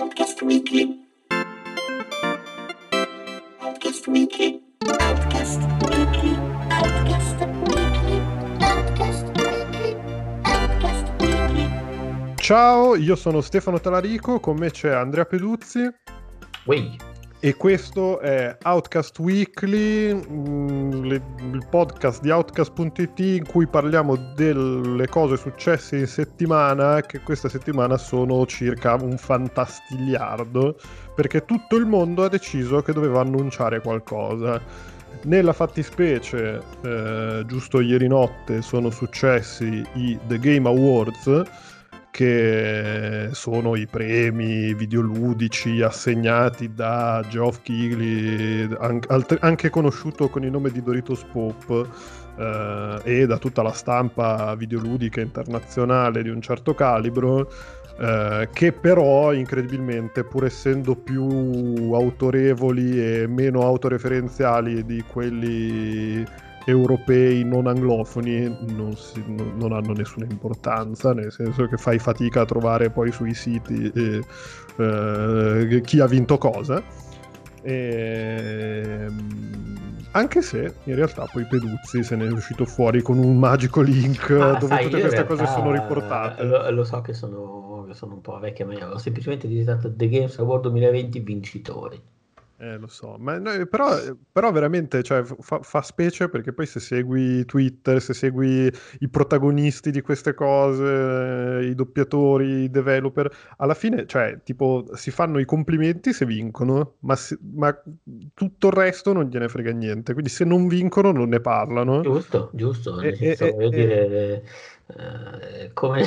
Outcast Weekly. Outcast Weekly. Outcast Weekly. Outcast Weekly. Outcast Weekly. Outcast Weekly. Ciao, io sono Stefano Talarico, con me c'è Andrea Peduzzi Wey, e questo è Outcast Weekly, mm, il podcast di Outcast.it in cui parliamo delle cose successe in settimana, che questa settimana sono circa un fantastigliardo, perché tutto il mondo ha deciso che doveva annunciare qualcosa. Nella fattispecie, eh, giusto ieri notte, sono successi i The Game Awards, che sono i premi videoludici assegnati da Geoff Keighley, anche conosciuto con il nome di Doritos Pop, eh, e da tutta la stampa videoludica internazionale di un certo calibro, eh, che però incredibilmente, pur essendo più autorevoli e meno autoreferenziali di quelli europei non anglofoni non, si- non- hanno nessuna importanza, nel senso che fai fatica a trovare poi sui siti eh, eh, chi ha vinto cosa. Ehm, anche se in realtà poi Peduzzi se ne è uscito fuori con un magico link Ma dove sai, tutte queste cose sono riportate. Lo, lo so che sono, sono un po' vecchia, ma io ho semplicemente digitato The Games Award 2020 vincitori. Eh, lo so, ma no, però, però veramente cioè, fa, fa specie perché poi se segui Twitter, se segui i protagonisti di queste cose, i doppiatori, i developer, alla fine, cioè, tipo, si fanno i complimenti se vincono, ma, se- ma tutto il resto non gliene frega niente. Quindi se non vincono non ne parlano. Giusto, giusto, E- senso, e- voglio e- dire, eh, come,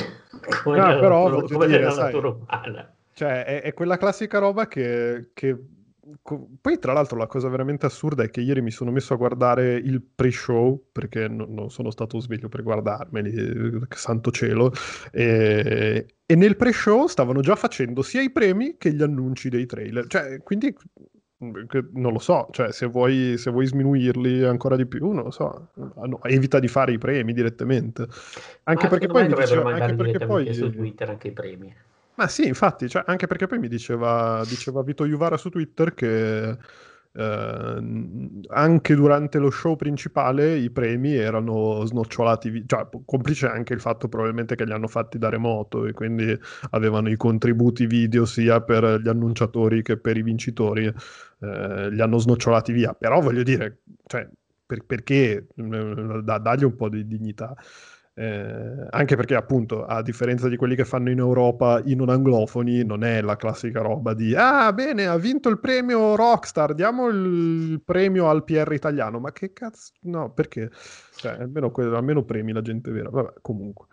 come No, però, natura, come dire, nella sai, natura umana. Cioè, è, è quella classica roba che, che- Poi, tra l'altro, la cosa veramente assurda è che ieri mi sono messo a guardare il pre-show, perché no- non sono stato sveglio per guardarmeli, eh, santo cielo, e, e nel pre-show stavano già facendo sia i premi che gli annunci dei trailer. Cioè, quindi... Non lo so, cioè se vuoi, se vuoi sminuirli ancora di più, non lo so, Ah, no, evita di fare i premi direttamente. Anche Ma perché poi diceva, anche perché poi su Twitter anche i premi. Ma sì, infatti, cioè, anche perché poi mi diceva, diceva Vito Juvara su Twitter che eh, anche durante lo show principale i premi erano snocciolati, cioè complice anche il fatto probabilmente che li hanno fatti da remoto e quindi avevano i contributi video sia per gli annunciatori che per i vincitori, eh, li hanno snocciolati via. Però voglio dire, cioè, per- perché eh, da- dargli un po' di dignità. Eh, anche perché appunto a differenza di quelli che fanno in Europa i non anglofoni non è la classica roba di ah bene ha vinto il premio Rockstar diamo il premio al PR italiano. Ma che cazzo no perché cioè, almeno, almeno premi la gente vera. Vabbè comunque.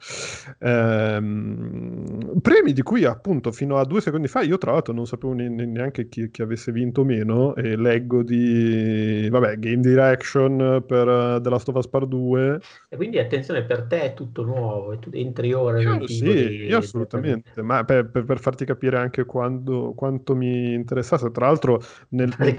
Ehm, premi di cui appunto fino a due secondi fa io tra l'altro non sapevo ne- ne- neanche chi, chi avesse vinto meno e leggo di vabbè Game Direction per uh, The Last of Us Part 2 E quindi attenzione, per te è tutto nuovo, e tu entri ora nei sì, titoli io assolutamente, ma per, per- per farti capire anche quando- quanto mi interessasse, tra l'altro nel, nel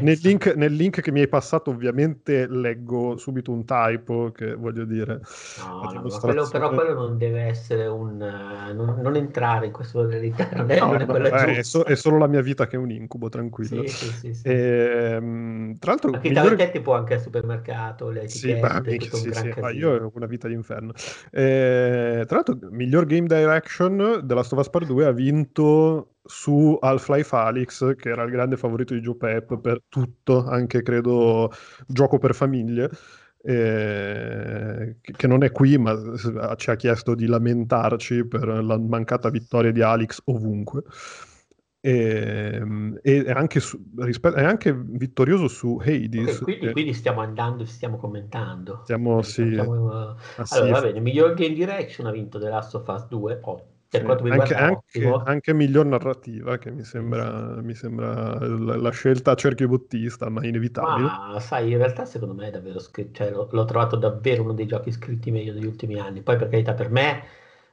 nel link- nel link che mi hai passato ovviamente leggo subito un typo che voglio dire No, no, quello, però quello non deve essere un... eh, non, non entrare in questa modalità, non è, No, non è quella eh, è, so- è solo la mia vita che è un incubo, tranquillo. Sì, sì, sì, sì. Ehm, tra l'altro, Anche i migliore- taglietti può anche al supermercato, le etichette, sì, gran sì, casino. io ho una vita d'inferno. Eh, tra l'altro, miglior game direction della Us Part 2 ha vinto su Half-Life Alyx, che era il grande favorito di Joe Pep per tutto, anche credo gioco per famiglie. Eh, che non è qui, ma ci ha chiesto di lamentarci per la mancata vittoria di Alex ovunque. E, e è, anche su- rispe- è anche vittorioso su Hades. Ok, quindi, che quindi stiamo andando, stiamo commentando. Stiamo, sì, stiamo, eh, ah, sì, Allora, va bene, miglior game direction ha vinto The Last of Us 2, oh, per quanto mi anche, riguarda anche- anche miglior narrativa, che mi sembra, mi sembra la, la scelta a cerchio bottista, ma inevitabile. Ma sai, in realtà secondo me è davvero scritto, cioè, l'ho, l'ho trovato davvero uno dei giochi scritti meglio degli ultimi anni. Poi per carità, per me,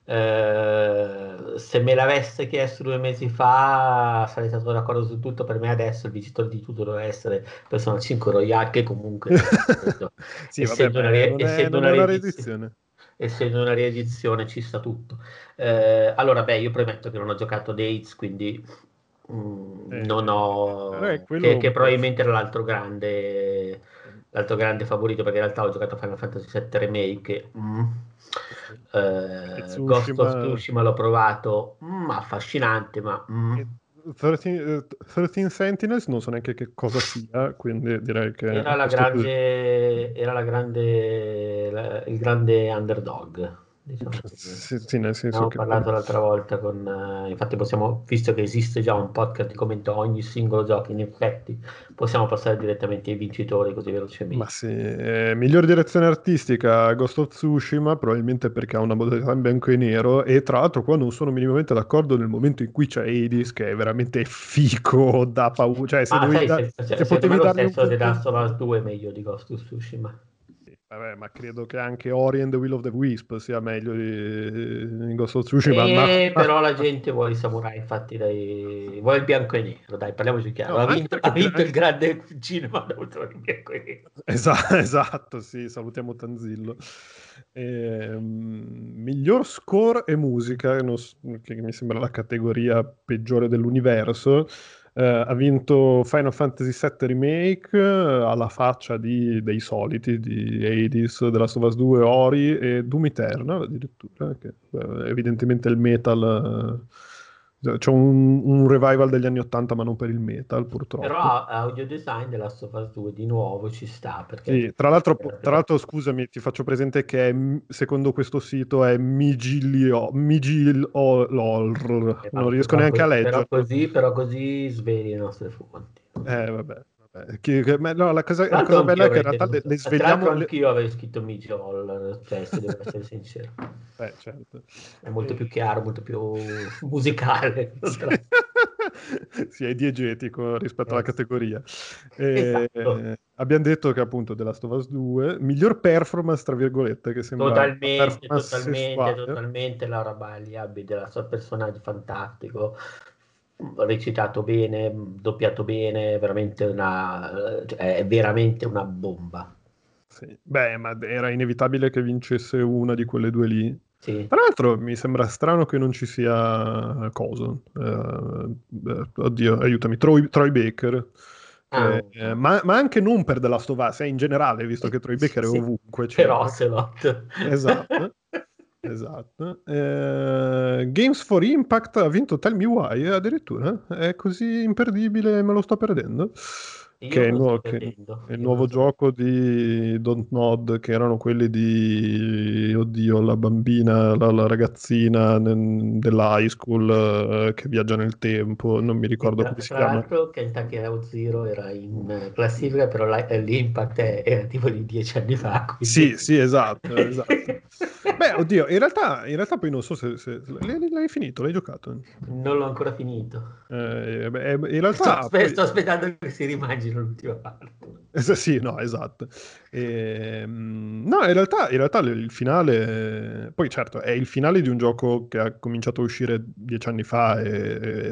eh, se me l'avesse chiesto due mesi fa, sarei stato d'accordo su tutto. Per me adesso il vincitore di tutto doveva essere Persona 5 Royale, che comunque, Sì, vabbè, essendo una rie- non è, essendo non è una una riedizione- riedizione. Essendo una riedizione ci sta tutto. Eh, allora, beh, io premetto che non ho giocato Dates, quindi Mm, Eh, non ho... eh, quello- che, che probabilmente era l'altro grande, l'altro grande favorito, perché in realtà ho giocato a Final Fantasy VII Remake. mm. Eh, Tsushima- Ghost of Tsushima l'ho provato, mm, affascinante, ma mm. E 13, eh, 13 Sentinels non so neanche che cosa sia, quindi direi che... era, la grande, era la grande, la- il grande underdog. Diciamo. Sì, sì, nel senso Abbiamo che... parlato l'altra volta con, eh, infatti possiamo, visto che esiste già un podcast di commento ogni singolo gioco, in effetti possiamo passare direttamente ai vincitori così velocemente. Ma sì, eh, miglior direzione artistica Ghost of Tsushima, probabilmente perché ha una modalità in bianco e nero, e tra l'altro qua non sono minimamente d'accordo nel momento in cui c'è Hades, che è veramente fico da paura, cioè se Ah, sai, da- se, se se, potevi dargli un punto- of Us 2 è meglio di Ghost of Tsushima. Sì, vabbè, ma credo che anche Ori and the Will of the Wisp sia meglio di, di Ghost of Tsushima, Eh, ma- però la gente vuole i samurai, infatti dai, vuole il bianco e nero, dai, parliamoci chiaro. No, ha vinto, ha vinto il grande cinema d'autore in bianco e nero. Esa- esatto, sì, salutiamo Tanzillo. Ehm, miglior score e musica, che mi sembra la categoria peggiore dell'universo. Eh, ha vinto Final Fantasy VII Remake eh, alla faccia di- dei soliti di Hades, of Us 2, Ori e Doom Eternal addirittura, che eh, evidentemente il metal... eh, c'è un, un revival degli anni 80 ma non per il metal purtroppo. Però a- audio design della Last of Us 2 di nuovo ci sta, perché... Sì, tra l'altro, tra l'altro, scusami, ti faccio presente che è, secondo questo sito è Migilio, Migilolor, Eh, non riesco neanche a leggere. Però così, però così sveli le nostre fonti. Eh, vabbè. Che- che- ma no, la cosa, la cosa bella è che in realtà le, le svegliamo... anch'io avrei scritto Mijol, cioè, se devo essere sincero. Eh, certo. È molto più chiaro, molto più musicale. sì, è diegetico rispetto alla Eh. categoria. Eh, Esatto. abbiamo detto che appunto The Last of Us 2, miglior performance, tra virgolette, che sembra Totalmente, totalmente, sessuale. totalmente Laura Bailey abita il suo personaggio fantastico, recitato bene, doppiato bene, veramente una, cioè, è veramente una bomba. Sì. Beh, ma era inevitabile che vincesse una di quelle due lì. Sì. Tra l'altro mi sembra strano che non ci sia coso. eh, oddio, aiutami, Troy, Troy Baker. Ah. eh, ma, ma anche non per The Last of Us, eh, in generale, visto che Troy Baker Sì, è ovunque. cioè. Per Ocelot. Esatto. Esatto. Eh, Games for Impact ha vinto Tell Me Why addirittura. È così imperdibile, me lo sto perdendo. Che è nuovo, sto che- è il nuovo sto- gioco di Don't Nod, che erano quelli di, oddio, la bambina, la, la ragazzina nel- della high school eh, che viaggia nel tempo, non mi ricordo Tra, come si tra chiama. l'altro Kentucky Route Zero era in eh, classifica, però la- eh, l'impact è- era tipo di dieci anni fa. quindi- Sì, sì, esatto, esatto. Beh, oddio, in realtà, in realtà poi non so se, se- l'hai, l'hai finito, l'hai giocato. Non l'ho ancora finito. Eh, beh, in Sto, realtà... aspe- poi- sto aspettando che si rimangino l'ultima parte. Eh, sì, no, esatto. Ehm, no, in realtà, in realtà il finale, poi certo, è il finale di un gioco che ha cominciato a uscire dieci anni fa e,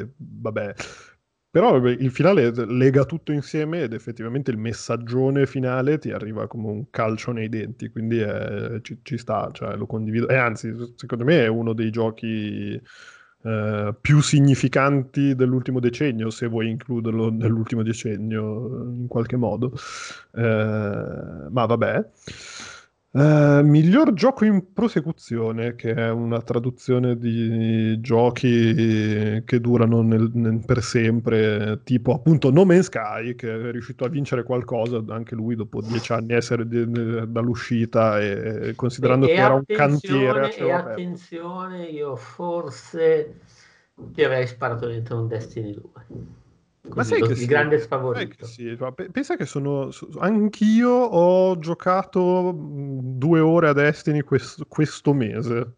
e vabbè, però il finale lega tutto insieme ed effettivamente il messaggione finale ti arriva come un calcio nei denti, quindi è- ci, ci sta, cioè, lo condivido. E anzi, secondo me è uno dei giochi eh, più significanti dell'ultimo decennio, se vuoi includerlo nell'ultimo decennio eh, in qualche modo. Eh, ma vabbè. Eh, miglior gioco in prosecuzione, che è una traduzione di giochi che durano nel- nel- per sempre, tipo appunto No Man's Sky, che è riuscito a vincere qualcosa anche lui dopo dieci anni essere di- di- dall'uscita e considerando E- che era un cantiere E aperto. attenzione, io forse ti avrei sparato dentro un Destiny 2. Ma sai lo- che il sì, grande sfavorito. che sì, pensa che sono, so- anch'io ho giocato due ore a Destiny quest- questo mese,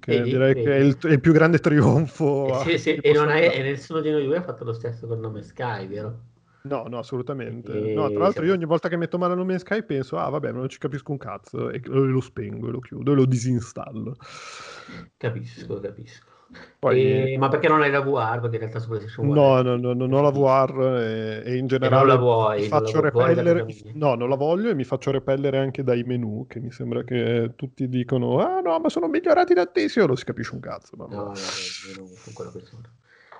che Vedi, direi vedi. che è il, è il più grande trionfo. E, sì, e fare. e nessuno di noi due ha fatto lo stesso con nome Sky, vero? No, no, assolutamente. E No, tra l'altro siamo- io ogni volta che metto mano a No Man's Sky penso, ah vabbè, non ci capisco un cazzo, e lo, lo spengo, e lo chiudo, e lo disinstallo. Capisco, capisco. Poi, E- ma perché non hai la VR? Perché in realtà su PlayStation No, One- no, no, non ho la VR e, e in generale la vuoi, mi non la faccio vuoi, vuoi da repellere. No, non la voglio e mi faccio repellere anche dai menu che mi sembra che tutti dicono: Ah no, ma sono migliorati tantissimo. Non si capisce un cazzo. Ma No, no, non sono quello che sono.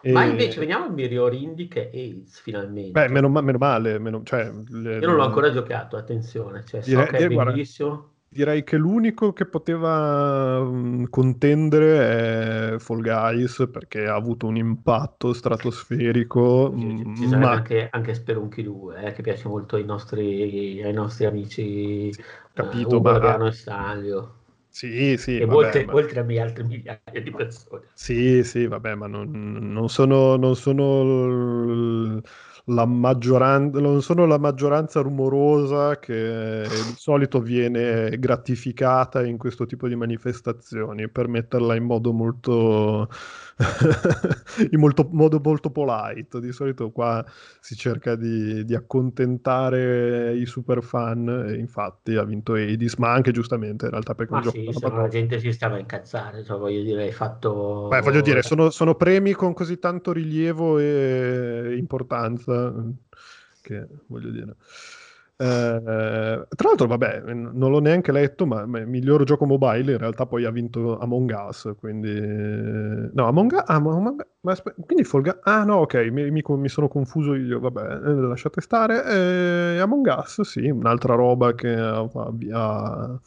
Ma E- invece veniamo al miglior indie che è AIDS finalmente. Beh, meno, ma- meno male, meno- cioè, le- Io non l'ho ancora giocato, attenzione, cioè, so Direi- che è direi- guarda, bellissimo. Direi che l'unico che poteva mm, contendere è Fall Guys perché ha avuto un impatto stratosferico, Ci, mm, ci sarebbe ma anche, anche Spelunky 2, eh, che piace molto ai nostri, ai nostri amici eh, capito, Ugo, ma e Stanlio, sì, sì, e vabbè, oltre, ma- oltre a altre migliaia di persone. Sì, sì, vabbè, ma non, non sono, non sono l- la maggioranza, non sono la maggioranza rumorosa che di solito viene gratificata in questo tipo di manifestazioni, per metterla in modo molto, in molto, modo molto polite. Di solito qua si cerca di, di accontentare i super fan, infatti ha vinto Edis, ma anche giustamente in realtà perché Ma sì, la Madonna. gente si stava a incazzare, cioè, voglio dire, hai fatto... Beh, voglio dire, sono, sono premi con così tanto rilievo e importanza che voglio dire. Eh, tra l'altro, vabbè, non l'ho neanche letto, ma, il miglior gioco mobile in realtà poi ha vinto Among Us, quindi... No, Among Us... ah, ma- ma- quindi Guys... Ah, no, ok, mi, mi- mi sono confuso io, vabbè, eh, lasciate stare. Eh, Among Us, sì, un'altra roba che ha, ha-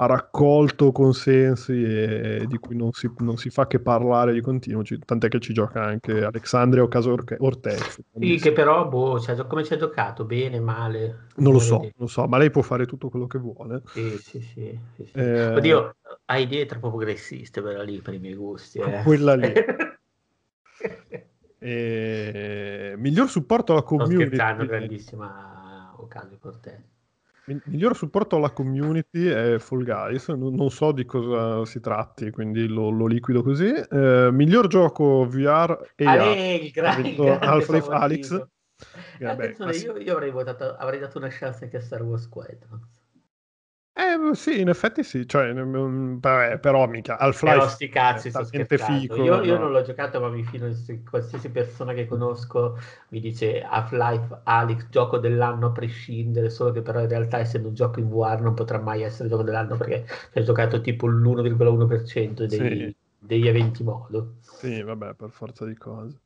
ha raccolto consensi e di cui non si, non si fa che parlare di continuo, ci- tant'è che ci gioca anche Alexandria Ocasio-Cortez. Sì, che però, boh, cioè, come ci ha giocato? Bene, male? Non lo so, lo so, ma lei può fare tutto quello che vuole. Sì, sì, sì, sì, sì. Eh, Oddio, ha idee troppo progressiste però lì per i miei gusti. eh. Quella lì. E... Miglior supporto alla Sto community. scherzando, grandissima Ocasio Cortez. Mi- Miglior supporto alla community è Fall Guys, non, non so di cosa si tratti, quindi lo, lo liquido così. Eh, miglior gioco VR e Ale, gra- vabbè, Attenzione, classi- io, io avrei votato, avrei dato una chance anche a Star Wars Squadrons. Eh, sì, in effetti sì, cioè, vabbè, però mica Half-Life Però sti cazzi, sto figo, io, io no? non l'ho giocato, ma mi fido di qualsiasi persona che conosco mi dice Half-Life Alyx, gioco dell'anno a prescindere, solo che però in realtà essendo un gioco in VR non potrà mai essere gioco dell'anno perché ci ha giocato tipo l'1,1% dei, Sì. degli eventi modo. Sì, vabbè, per forza di cose.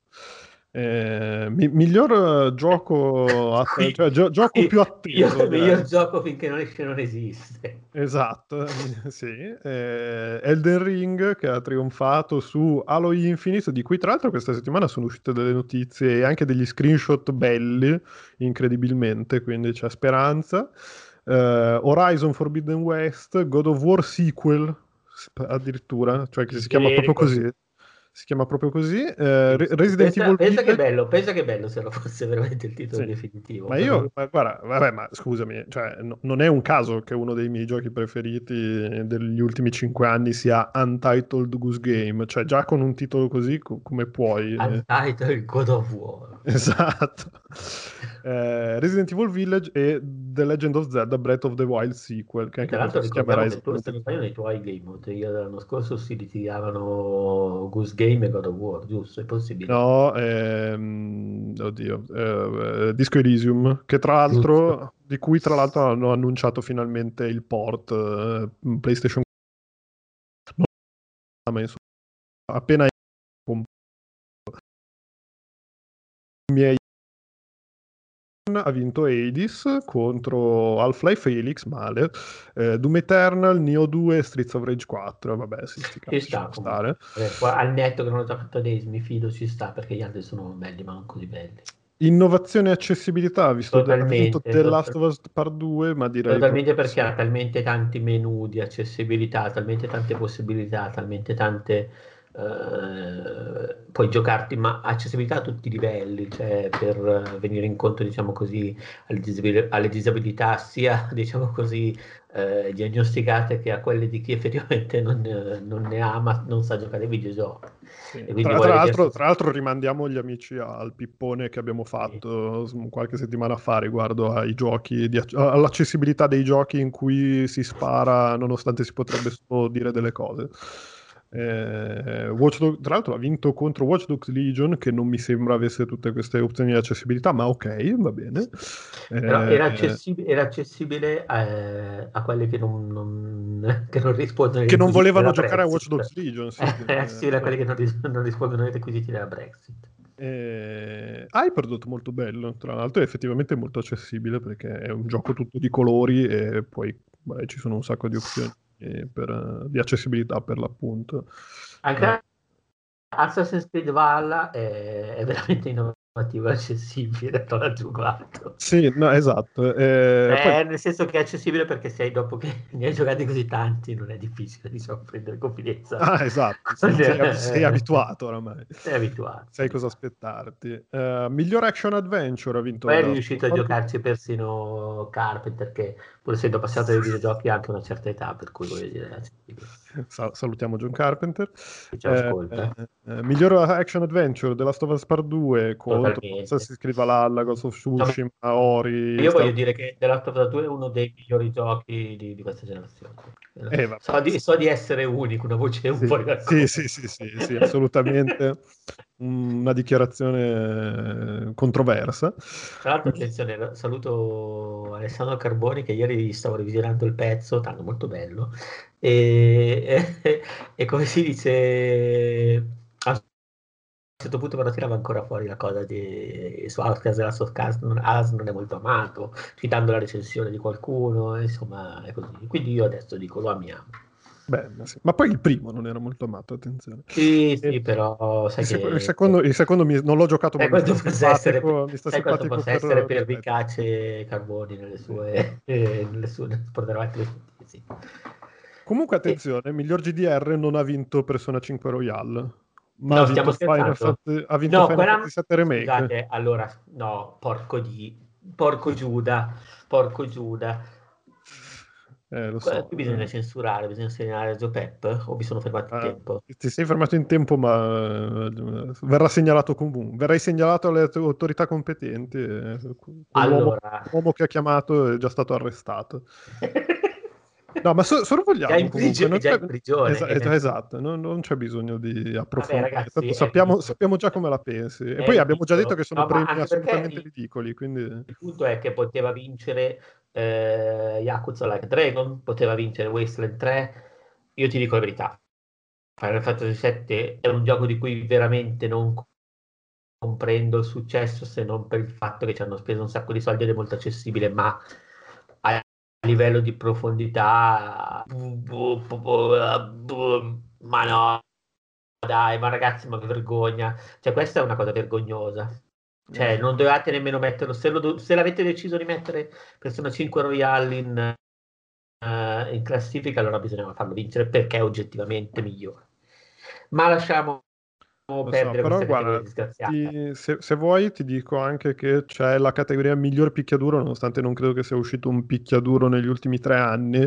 Eh, mi- miglior eh, gioco, Qui- cioè, gio- gioco qui- più atteso, Io, io gioco finché non esce non esiste. Esatto, sì. Eh, Elden Ring che ha trionfato su Halo Infinite, di cui tra l'altro questa settimana sono uscite delle notizie e anche degli screenshot belli, incredibilmente, quindi c'è speranza. Eh, Horizon Forbidden West, God of War sequel, addirittura, cioè che si chiama proprio così. Si chiama proprio così. Eh, Re- Resident pensa, Evil pensa che bello, pensa che bello se lo fosse veramente il titolo Sì. definitivo. Ma io, ma guarda, vabbè, ma scusami, cioè, no- non è un caso che uno dei miei giochi preferiti degli ultimi cinque anni sia Untitled Goose Game, cioè già con un titolo così co- come puoi. eh, Untitled God of War. Esatto. Eh, Resident Evil Village e The Legend of Zelda Breath of the Wild sequel, che anche Tra l'altro questo si chiamerà tu, se non sbaglio, nei tuoi game io dell'anno scorso si litiravano Goose Game e God of War, giusto? È possibile? No, ehm, oddio, eh, Disco Elysium, che tra l'altro, di cui tra l'altro hanno annunciato finalmente il port eh, PlayStation 4, ma insomma, appena ha vinto Hades contro Half-Life Helix, male, eh, Doom Eternal, Neo 2 e Streets of Rage 4, vabbè, sì, sti cazzi, sta, stare. Eh, al netto che non ho giocato a Days, mi fido, ci sta, perché gli altri sono belli, ma non così belli. Innovazione e accessibilità, visto Totalmente, The Last of Us Part 2, ma direi Totalmente perché ha talmente tanti menu di accessibilità, talmente tante possibilità, talmente tante... eh, puoi giocarti, ma accessibilità a tutti i livelli, cioè per eh, venire incontro, diciamo così, alle, disabil- alle disabilità sia, diciamo così, eh, diagnosticate che a quelle di chi effettivamente non, eh, non ne ha, ma non sa giocare ai videogiochi. Sì. Tra, tra l'altro, tra l'altro rimandiamo gli amici al pippone che abbiamo fatto s- qualche settimana fa riguardo ai giochi, di ac- all'accessibilità dei giochi in cui si spara nonostante si potrebbe solo dire delle cose. Eh, Watch Dogs- tra l'altro ha vinto contro Watch Dogs Legion, che non mi sembra avesse tutte queste opzioni di accessibilità, ma ok, va bene. Eh, era accessibile, era accessibile eh, a quelli che non, non- che non rispondono ai che non volevano giocare a Brexit. Watch Dogs Legion. sì, Era accessibile a quelli eh, che non, ris- non rispondono ai requisiti della Brexit. Eh, Hyperdot molto bello, tra l'altro è effettivamente molto accessibile perché è un gioco tutto di colori e poi vabbè, ci sono un sacco di opzioni eh, per, eh, di accessibilità per l'appunto. Anche Eh. Assassin's Creed Valhalla è, è veramente innovativo e accessibile, non l'ho giocato. Sì, no, esatto. eh, poi- Eh, nel senso che è accessibile perché sei dopo che ne hai giocati così tanti non è difficile diciamo, prendere confidenza. Ah, esatto, sei, sei- sei abituato oramai. Sei abituato. Sai cosa aspettarti. Eh, miglior action adventure ha vinto Poi è riuscito a giocarci persino Carpenter che pur essendo passato ai videogiochi anche una certa età per cui voglio dire è accessibile. Sa- salutiamo John Carpenter. Eh, eh, miglior action adventure della Last of Us Part 2 contro. Assassin's Creed Valhalla, Ghost of Tsushima, Ori. Io Star- voglio dire che The Last of Us 2 è uno dei migliori giochi di, di questa generazione. Eh, so, di, so di essere unico, una voce un Sì, po' dal sì, sì, sì, sì, sì, assolutamente una dichiarazione controversa. Tra l'altro, attenzione, saluto Alessandro Carboni che ieri stavo revisionando il pezzo, tanto molto bello, e, e- e come si dice, a un certo punto però tirava ancora fuori la cosa di su Outcast della Softcast, As non è molto amato, citando la recensione di qualcuno, insomma è così. Quindi io adesso dico lo amiamo. Beh, ma, sì. Ma poi il primo non era molto amato, attenzione. Sì, sì, E- però sai Il, che... il secondo, il secondo mi- non l'ho giocato, Sai mi quanto sta possa essere, simpatico, mi sta sai quanto possa per- essere per- pervicace Carboni nelle sue, eh, nelle sue tesi. Comunque, attenzione, miglior GDR non ha vinto Persona 5 Royale. Ma No, ha stiamo vinto Final? Fantasy, ha vinto No, Final quella- Fantasy VII Remake. Scusate, allora, no, porco di... Porco Giuda, porco Giuda. Eh, lo so. Qui bisogna eh. censurare, bisogna segnalare Joe Pep o mi sono fermato in Ah, tempo? Ti sei fermato in tempo, ma eh, verrà segnalato comunque. Verrai segnalato alle aut- autorità competenti. Allora... l'uomo che ha chiamato è già stato arrestato. No, ma so- sorvogliamo Già in comunque. prigione- non già in prigione, Esa- eh, esatto, non, non c'è bisogno di approfondire. ragazzi, Tanto è sappiamo, sappiamo già come la pensi. E poi abbiamo già detto che sono No, premi assolutamente il- ridicoli. Quindi... Il punto è che poteva vincere eh, Yakuza Like Dragon, poteva vincere Wasteland 3. Io ti dico la verità, Final Fantasy VII è un gioco di cui veramente non co- comprendo il successo se non per il fatto che ci hanno speso un sacco di soldi ed è molto accessibile, ma a livello di profondità, ma no, dai, ma ragazzi, ma che vergogna. Cioè, questa è una cosa vergognosa. Cioè, non dovevate nemmeno metterlo. Se, lo se l'avete deciso di mettere Persona 5 Royale in, eh, in classifica, allora bisognava farlo vincere perché è oggettivamente migliore. Ma lasciamo Lo so, perdere però queste guarda, ti- se, se vuoi ti dico anche che c'è la categoria miglior picchiaduro, nonostante non credo che sia uscito un picchiaduro negli ultimi tre anni,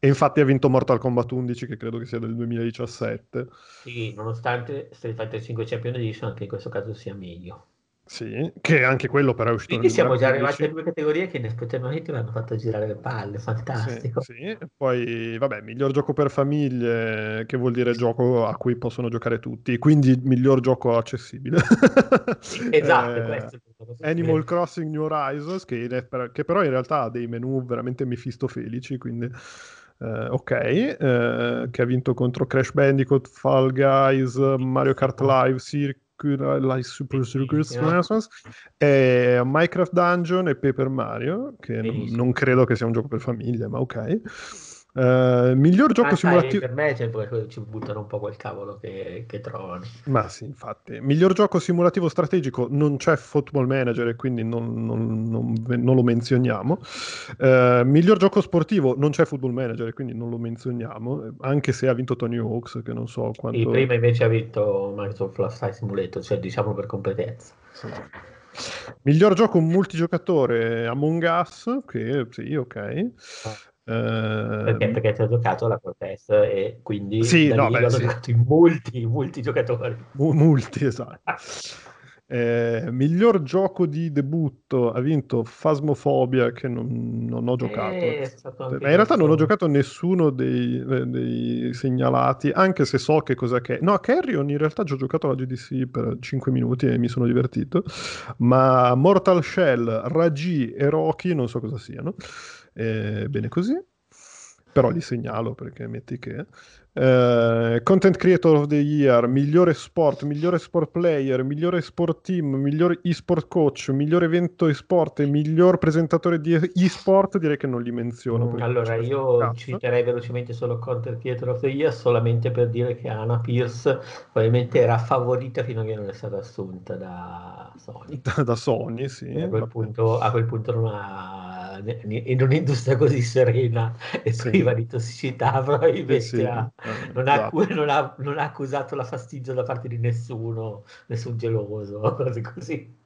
e infatti ha vinto Mortal Kombat 11, che credo che sia del 2017. Sì, nonostante Street Fighter 5 Champion Edition, anche in questo caso sia meglio. Sì, che anche quello però è uscito Quindi siamo già arrivati 2015. a due categorie che inaspettatamente mi hanno fatto girare le palle, Sì, fantastico. sì. E Poi, vabbè, miglior gioco per famiglie, che vuol dire gioco a cui possono giocare tutti, quindi miglior gioco accessibile. Esatto, Eh, questo Animal. Crossing New Horizons, che, per- che però in realtà ha dei menu veramente mefistofelici, quindi eh, ok, eh, che ha vinto contro Crash Bandicoot, Fall Guys, Mario Kart Live, Circuit, Benissimo. Renaissance, e Minecraft Dungeon e Paper Mario, che non, non credo che sia un gioco per famiglie, ma ok. Eh, miglior gioco Ah, simulativo... per me poi- ci buttano un po' quel cavolo che, che trovano. Ma sì, infatti. Miglior gioco simulativo strategico non c'è Football Manager e quindi non, non- non- non lo menzioniamo. Eh, miglior gioco sportivo non c'è Football Manager e quindi non lo menzioniamo, anche se ha vinto Tony Hawks, che non so Sì, quanto... prima invece ha vinto Microsoft Flight Simulator, cioè diciamo per competenza. Sì. Miglior gioco multigiocatore Among Us, che sì, ok. Perché, Eh, perché ti ho giocato alla protest e quindi Sì, no, beh, sì. giocato in molti, molti giocatori. mu- multi, esatto. Eh, miglior gioco di debutto ha vinto Phasmophobia che non, non ho giocato. Eh, Ma in realtà non ho giocato nessuno dei, eh, dei segnalati, anche se so che cos'è che... No, a Carrion in realtà ci ho giocato alla GDC per 5 minuti e mi sono divertito, ma Mortal Shell, Ragi e Rocky non so cosa siano. Eh, bene così, però li segnalo perché metti che... Eh, content Creator of the Year, migliore sport, migliore sport player, migliore sport team, migliore esport coach, migliore evento esport e miglior presentatore di esport, direi che non li menziono. Mm, Allora, io citerei velocemente solo Content Creator of the Year solamente per dire che Anna Pierce probabilmente era favorita fino a che non è stata assunta da Sony. da, da Sony, sì. A quel punto, a quel punto non ha, in un'industria così serena e Sì. priva di tossicità, probabilmente Eh sì, ha- eh, non, ha, esatto. non ha- non ha accusato la fastidio da parte di nessuno, nessun geloso, cose così.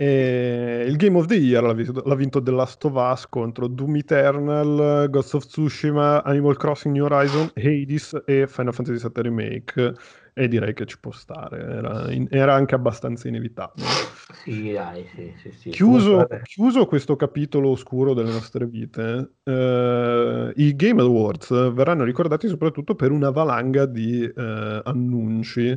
E il Game of the Year l'ha vinto, l'ha vinto The Last of Us contro Doom Eternal, Ghost of Tsushima, Animal Crossing New Horizon, Hades e Final Fantasy VII Remake. E direi che ci può stare, era, in- era anche abbastanza inevitabile. Sì, dai, sì, sì, sì. Chiuso, chiuso questo capitolo oscuro delle nostre vite, eh, i Game Awards verranno ricordati soprattutto per una valanga di eh, annunci,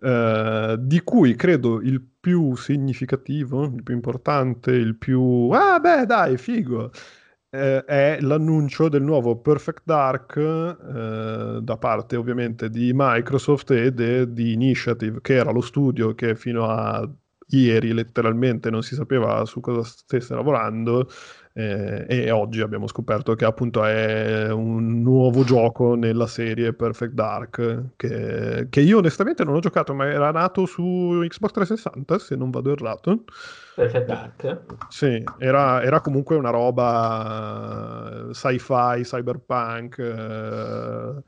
eh, di cui credo il più significativo, il più importante, il più... Ah beh dai, figo! Eh, è l'annuncio del nuovo Perfect Dark eh, da parte ovviamente di Microsoft e de- di Initiative, che era lo studio che fino a ieri letteralmente non si sapeva su cosa stesse lavorando eh, e oggi abbiamo scoperto che appunto è un nuovo gioco nella serie Perfect Dark che, che io onestamente non ho giocato ma era nato su Xbox 360 se non vado errato Perfect Dark. sì, era, era comunque una roba eh, sci-fi, cyberpunk, eh,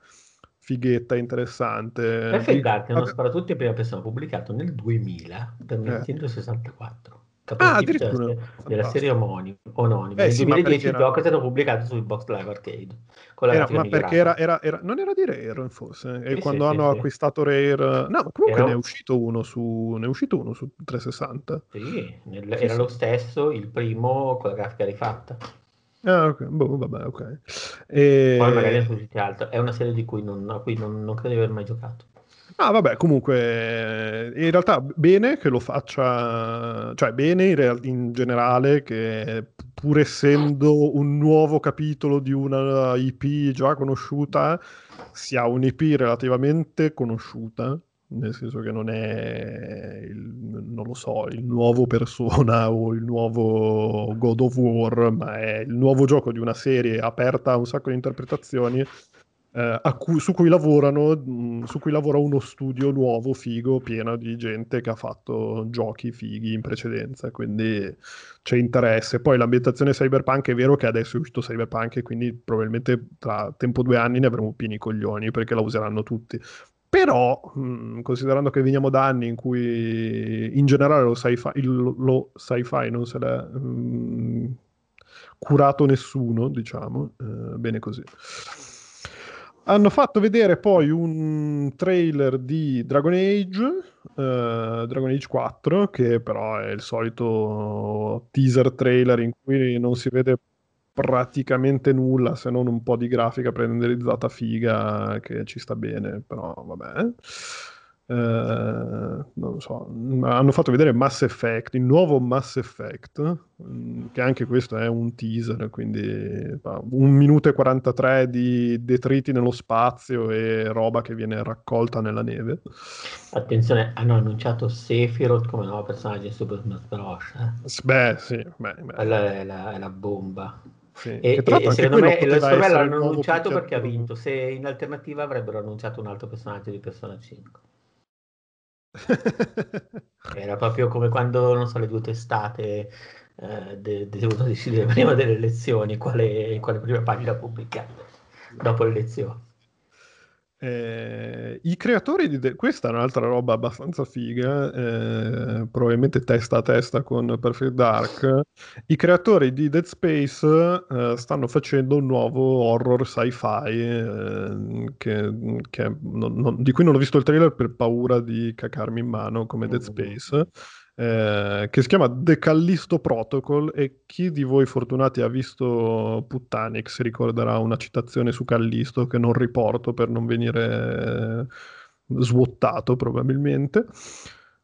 fighetta, interessante. Perfect Dark è uno vabbè- sparatutto in prima persona pubblicato nel 2000 per Eh. Nintendo 64. Ah, addirittura. se- della serie omoni- omonima. Eh Nel sì, ma 2010 il perché era- è stato pubblicato su Xbox Live Arcade. Con la Era- ma perché migliorata. era, era- era- non era di Rare forse? E Sì, quando sì, hanno sì, acquistato Rare... No, comunque ne è uscito uno su, ne è uscito uno su 360. Sì, nel- era lo stesso, il primo con la grafica rifatta. Ah, ok, boh, vabbè, ok. E... Poi magari usciti altri. È una serie di cui non, a cui non, non credo di aver mai giocato. Ah, vabbè, comunque, in realtà bene che lo faccia, cioè bene in, real- in generale che pur essendo un nuovo capitolo di una IP già conosciuta, sia un'IP relativamente conosciuta, nel senso che non è, il, non lo so, il nuovo Persona o il nuovo God of War, ma è il nuovo gioco di una serie aperta a un sacco di interpretazioni eh, a cui- su cui lavorano, mh, su cui lavora uno studio nuovo, figo, pieno di gente che ha fatto giochi fighi in precedenza, quindi c'è interesse. Poi l'ambientazione cyberpunk è vero che adesso è uscito cyberpunk e quindi probabilmente tra tempo due anni ne avremo pieni i coglioni perché la useranno tutti. Però, mh, considerando che veniamo da anni in cui in generale lo sci-fi, lo sci-fi non se l'è mh, curato nessuno, diciamo, eh, bene così. Hanno fatto vedere poi un trailer di Dragon Age, eh, Dragon Age 4, che però è il solito teaser trailer in cui non si vede praticamente nulla se non un po' di grafica pre-renderizzata figa che ci sta bene, però vabbè. Eh, non so, hanno fatto vedere Mass Effect, il nuovo Mass Effect, mm, che anche questo è un teaser, quindi un minuto e 43 di detriti nello spazio e roba che viene raccolta nella neve. Attenzione, hanno annunciato Sephiroth come nuovo personaggio in Super Smash Bros. eh. Beh, sì, beh, beh, Quella è la, è la bomba. sì. E, e- secondo me, l'hanno annunciato perché ha vinto. Se in alternativa avrebbero annunciato un altro personaggio di Persona 5. Era proprio come quando, non so, le due testate eh, de- decidere prima delle elezioni quale, quale prima pagina pubblicare dopo le elezioni. Eh, I creatori di... De- questa è un'altra roba abbastanza figa, eh, probabilmente testa a testa con Perfect Dark. I creatori di Dead Space eh, stanno facendo un nuovo horror sci-fi eh, che, che non- non- di cui non ho visto il trailer per paura di cacarmi in mano come Dead Space eh, che si chiama The Callisto Protocol e chi di voi fortunati ha visto Puttanix ricorderà una citazione su Callisto che non riporto per non venire eh, svuotato probabilmente.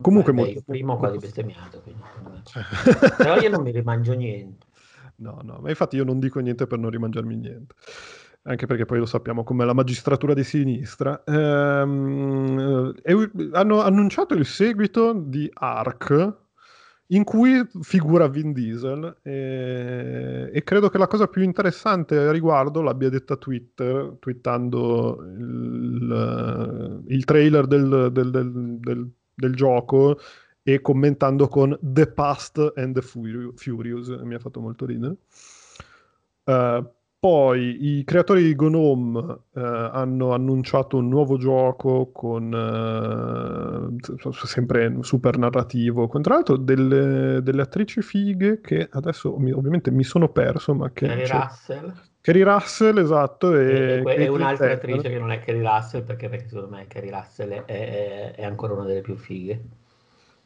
Comunque Beh, molto, molto- quasi bestemmiato, quindi... però io non mi rimangio niente. No, no, ma infatti io non dico niente per non rimangiarmi niente. Anche perché poi lo sappiamo com'è la magistratura di sinistra. Ehm, e- hanno annunciato il seguito di Ark, in cui figura Vin Diesel. E, e credo che la cosa più interessante a riguardo l'abbia detta Twitter, twittando il, il trailer del, del- del- del- gioco e commentando con The Past and the Furi- Furious, mi ha fatto molto ridere. Eh, poi i creatori di Gnome eh, hanno annunciato un nuovo gioco con eh, sempre super narrativo, con tra l'altro delle, delle attrici fighe che adesso mi- ovviamente mi sono perso, ma che Carrie c'è- Russell Kerry Russell, esatto, e, e, e un'altra attrice che non è Carrie Russell perché, perché secondo me Carrie Russell è, è- è ancora una delle più fighe.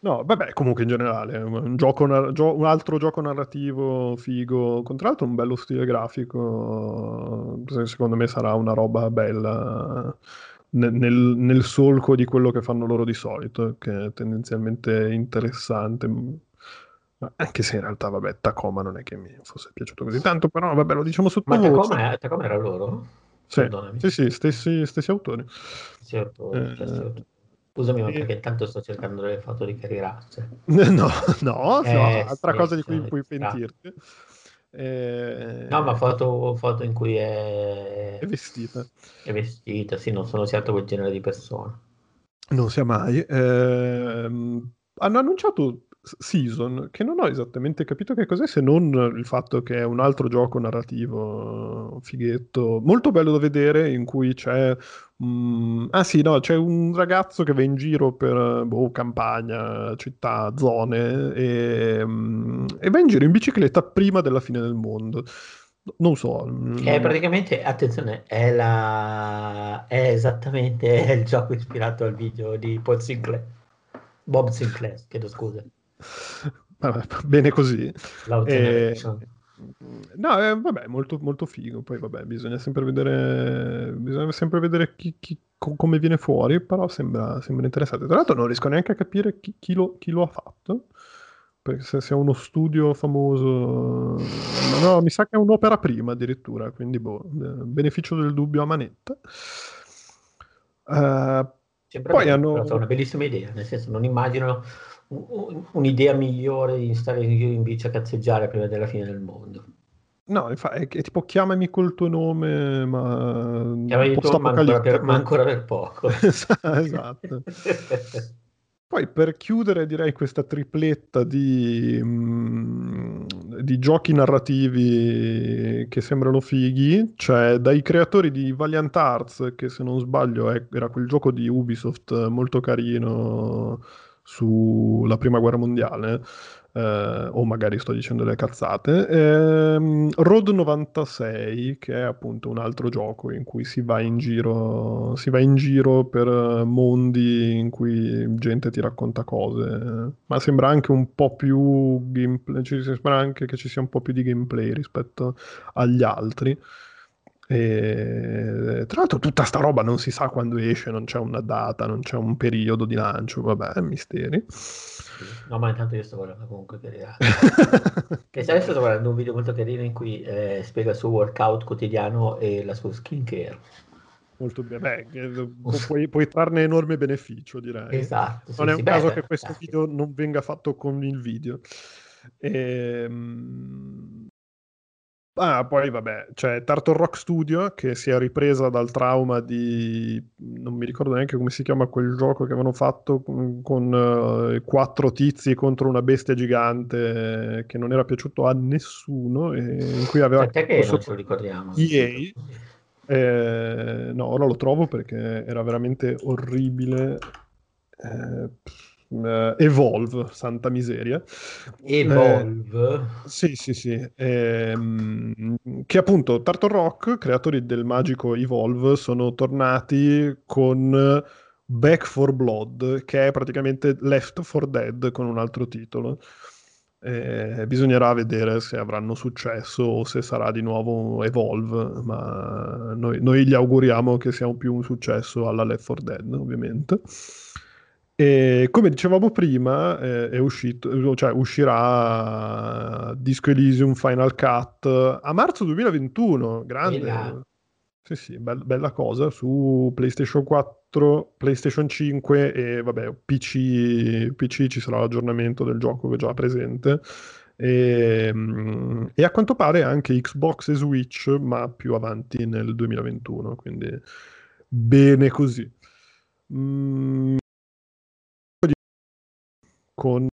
No, vabbè, comunque in generale, un, gioco un altro gioco narrativo figo, con tra l'altro un bello stile grafico, se- secondo me sarà una roba bella ne- nel, nel solco di quello che fanno loro di solito, che è tendenzialmente interessante, Ma anche se in realtà, vabbè, Tacoma non è che mi fosse piaciuto così tanto, però vabbè, lo diciamo Ma sottovoce. Tacoma, è- Tacoma era loro? Sì, Perdonami. sì, sì, stessi, stessi autori. Sì, autori, Eh, stessi autori. Scusami, ma perché intanto sto cercando le foto di Carrie Russell. No, no, Eh, no, altra sì, cosa di cui puoi pentirti. Eh, No, ma foto, foto in cui è, è vestita. è vestita, sì, non sono certo quel genere di persona. Non sia mai. Ehm, hanno annunciato Season, che non ho esattamente capito che cos'è, se non il fatto che è un altro gioco narrativo fighetto, molto bello da vedere, in cui c'è... mm, ah sì, no, c'è un ragazzo che va in giro per boh, campagna, città, zone, e, mm, e va in giro in bicicletta prima della fine del mondo. Non so. mm, Che è praticamente, attenzione, è, la, è esattamente il gioco ispirato al video di Paul Sinclair. Bob Sinclair, chiedo scusa. Vabbè, bene così. Eh. No, eh, vabbè, molto, molto figo. Poi, vabbè, bisogna sempre vedere, bisogna sempre vedere chi, chi- co- come viene fuori, però sembra, sembra interessante. Tra l'altro non riesco neanche a capire chi, chi lo, chi lo ha fatto, perché se sia uno studio famoso... no, mi sa che è un'opera prima addirittura, quindi boh, beneficio del dubbio a manetta. Eh, Sembra poi hanno- è una bellissima idea, nel senso non immagino un'idea migliore di stare in bici a cazzeggiare prima della fine del mondo. no, è, è tipo chiamami col tuo nome, ma... Chiamami tu, ma ancora per, ma ancora per poco. esatto. Poi per chiudere direi questa tripletta di, mm, di giochi narrativi che sembrano fighi, cioè dai creatori di Valiant Arts, che se non sbaglio è- era quel gioco di Ubisoft molto carino sulla prima guerra mondiale, eh, o magari sto dicendo delle cazzate, ehm, Road 96, che è appunto un altro gioco in cui si va in giro, si va in giro per eh, mondi in cui gente ti racconta cose, ma sembra anche un po' più gameplay, ci sembra anche che ci sia un po' più di gameplay rispetto agli altri. E, tra l'altro tutta sta roba non si sa quando esce, non c'è una data, non c'è un periodo di lancio, vabbè, misteri. No, ma intanto io sto guardando comunque Russell. Che se adesso sto guardando un video molto carino in cui eh, spiega il suo workout quotidiano e la sua skincare. Molto bene, Beh, pu- puoi, puoi trarne enorme beneficio, direi. Esatto. sì, Non è un caso beh, che questo dai. video non venga fatto con il video. Ehm, Ah, poi vabbè, c'è Turtle Rock Studio che si è ripresa dal trauma di... non mi ricordo neanche come si chiama quel gioco che avevano fatto con, con, eh, quattro tizi contro una bestia gigante che non era piaciuto a nessuno e in cui aveva che non ce lo ricordiamo. EA. Eh, no, ora lo trovo perché era veramente orribile. Eh, eh, Evolve, santa miseria. Evolve. Eh, sì, sì, sì. Ehm, che appunto Turtle Rock, creatori del magico Evolve, sono tornati con Back for Blood, che è praticamente Left for Dead con un altro titolo. Eh, bisognerà vedere se avranno successo o se sarà di nuovo Evolve, ma noi, noi gli auguriamo che sia più un successo alla Left 4 Dead, ovviamente. E come dicevamo prima, eh, è uscito, cioè uscirà Disco Elysium Final Cut a marzo 2021, grande. Bella. Sì, sì, bella, cosa su PlayStation 4, PlayStation 5 e vabbè, PC, PC ci sarà l'aggiornamento del gioco che è già presente. E, mm, e a quanto pare anche Xbox e Switch, ma più avanti nel 2021, quindi bene così. Mm, con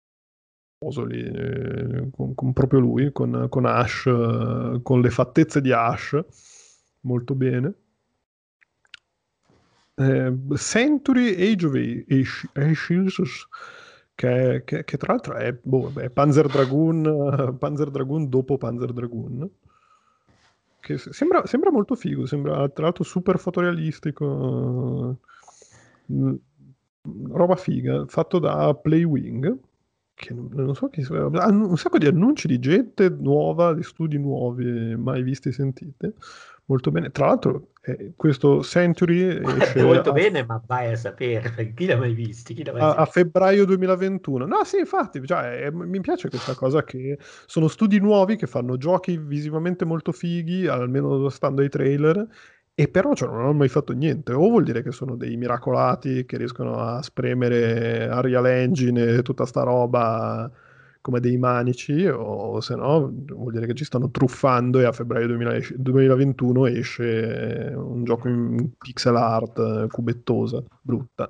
eh, con, con proprio lui, con, con Ash, eh, con le fattezze di Ash, molto bene. Eh, Century Age of Ash- Ashes, che, che- che tra l'altro è, boh, è Panzer Dragoon, Panzer Dragoon dopo Panzer Dragoon. Che se- sembra, sembra molto figo, sembra tra l'altro super fotorealistico. Roba figa, fatto da Playwing, che non, non so chi sia, hanno un sacco di annunci di gente nuova, di studi nuovi, mai visti e sentiti. Molto bene. Tra l'altro, eh, questo Century esce molto a, bene, ma vai a sapere, chi l'ha mai visti? Chi l'ha mai a- a febbraio 2021. No, sì, infatti, cioè, eh, mi piace questa cosa che sono studi nuovi che fanno giochi visivamente molto fighi, almeno stando ai trailer, e però cioè, non hanno mai fatto niente. O vuol dire che sono dei miracolati che riescono a spremere Unreal Engine e tutta sta roba come dei manici, o se no vuol dire che ci stanno truffando e a febbraio 2000 2021 esce un gioco in pixel art eh, cubettosa, brutta.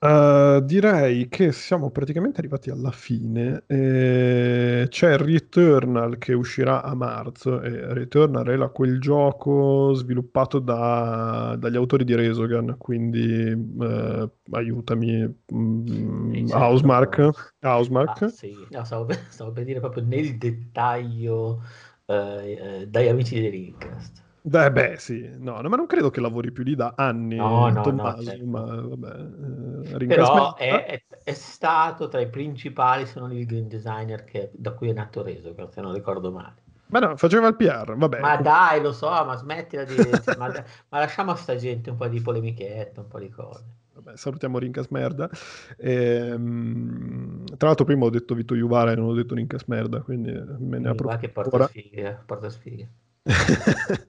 Uh, direi che siamo praticamente arrivati alla fine. Eh, c'è Returnal che uscirà a marzo. E Returnal era quel gioco sviluppato da- dagli autori di Resogun, quindi eh, aiutami. mm, certo. Housemark. Housemark. Ah, sì. No, stavo, per, stavo per dire proprio nel dettaglio eh, eh, dagli amici di Rincast. Beh, beh, sì, no, no, ma non credo che lavori più lì da anni, No, no, no, Tommaso, certo. ma vabbè, eh, Però ringraziamento- è, è- è stato tra i principali, se non il game designer che- da cui è nato Resogun, se non ricordo male. Ma no, faceva il PR, vabbè. Ma dai, lo so, ma smettila di... cioè, ma, ma lasciamo a sta gente un po' di polemichette, un po' di cose. Vabbè, salutiamo Rincas Merda. Ehm, tra l'altro prima ho detto Vito Juvara e non ho detto Rincas Merda, quindi me ne va approfitto che porta sfighe, porta sfighe.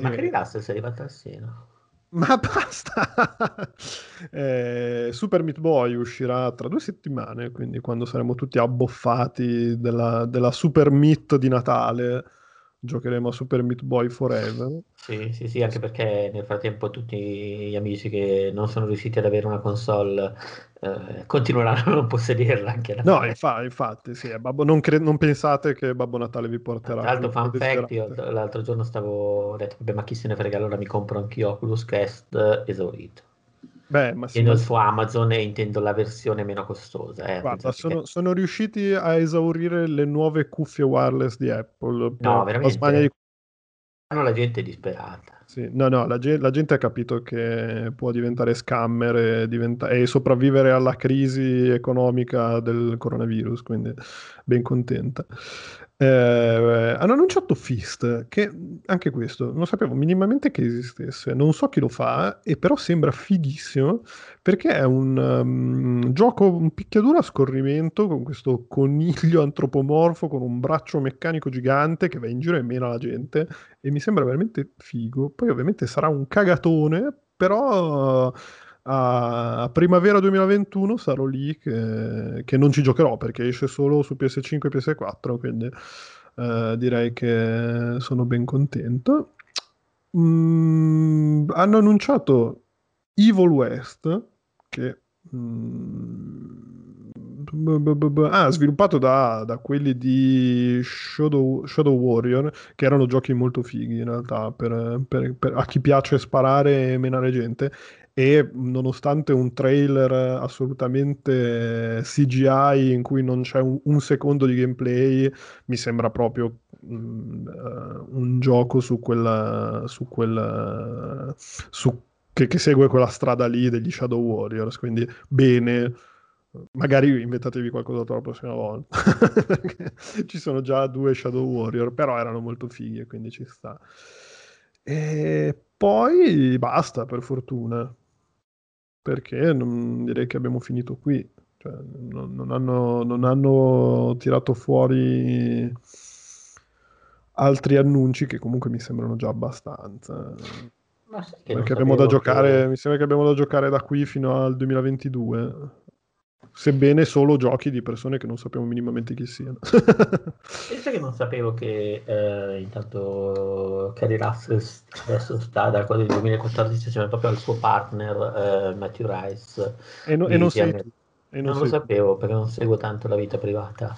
Ma che Eh, rilassa sei arrivato al seno? ma basta! Eh, Super Meat Boy uscirà tra due settimane, quindi quando saremo tutti abboffati della, della Super Meat di Natale, giocheremo a Super Meat Boy Forever. Sì, sì, sì, anche perché nel frattempo tutti gli amici che non sono riusciti ad avere una console eh, continueranno a non possederla anche alla No, infa- infatti, sì, è Babbo- non, cre- non pensate che Babbo Natale vi Tra porterà l'altro, quelle fun fact, io l'altro giorno stavo, ho detto, vabbè, ma chi se ne frega, allora mi compro anch'io Oculus Quest esaurito. Beh, ma sì, ma- su Amazon e intendo la versione meno costosa. Eh, Guarda, sono, che- sono riusciti a esaurire le nuove cuffie wireless di Apple. No, veramente? di- la gente è disperata. sì, No, no, la, ge- la gente ha capito che può diventare scammer e, diventa- e sopravvivere alla crisi economica del coronavirus, quindi ben contenta. Eh, hanno annunciato Fist, che anche questo non sapevo minimamente che esistesse, non so chi lo fa, e però sembra fighissimo perché è un um, gioco, un picchiaduro a scorrimento con questo coniglio antropomorfo con un braccio meccanico gigante che va in giro e mena la gente e mi sembra veramente figo. Poi ovviamente sarà un cagatone, però a a primavera 2021 sarò lì che, che non ci giocherò perché esce solo su PS5 e PS4, quindi eh, direi che sono ben contento. Mm, hanno annunciato Evil West, che mm, Ah, sviluppato da, da quelli di Shadow, Shadow Warrior, che erano giochi molto fighi in realtà, per, per- per- a chi piace sparare e menare gente. E nonostante un trailer assolutamente CGI in cui non c'è un, un secondo di gameplay, mi sembra proprio eh, un gioco su quella, su quella, su- che, che segue quella strada lì degli Shadow Warriors. Quindi bene, magari inventatevi qualcos'altro la prossima volta. Ci sono già due Shadow Warrior, però erano molto fighi, quindi ci sta. E poi basta, per fortuna perché non, direi che abbiamo finito qui. Cioè, non, non hanno, non hanno tirato fuori altri annunci che comunque mi sembrano già abbastanza. Ma sai che non Perché abbiamo da giocare, che- mi sembra che abbiamo da giocare da qui fino al 2022. Sebbene solo giochi di persone che non sappiamo minimamente chi siano. Pensa che non sapevo che eh, intanto Kerry Russell adesso sta dal quadro del 2014 assieme proprio al suo partner eh, Matthew Rice. e, no- e non sei tu. E Non non lo sei tu. sapevo perché non seguo tanto la vita privata.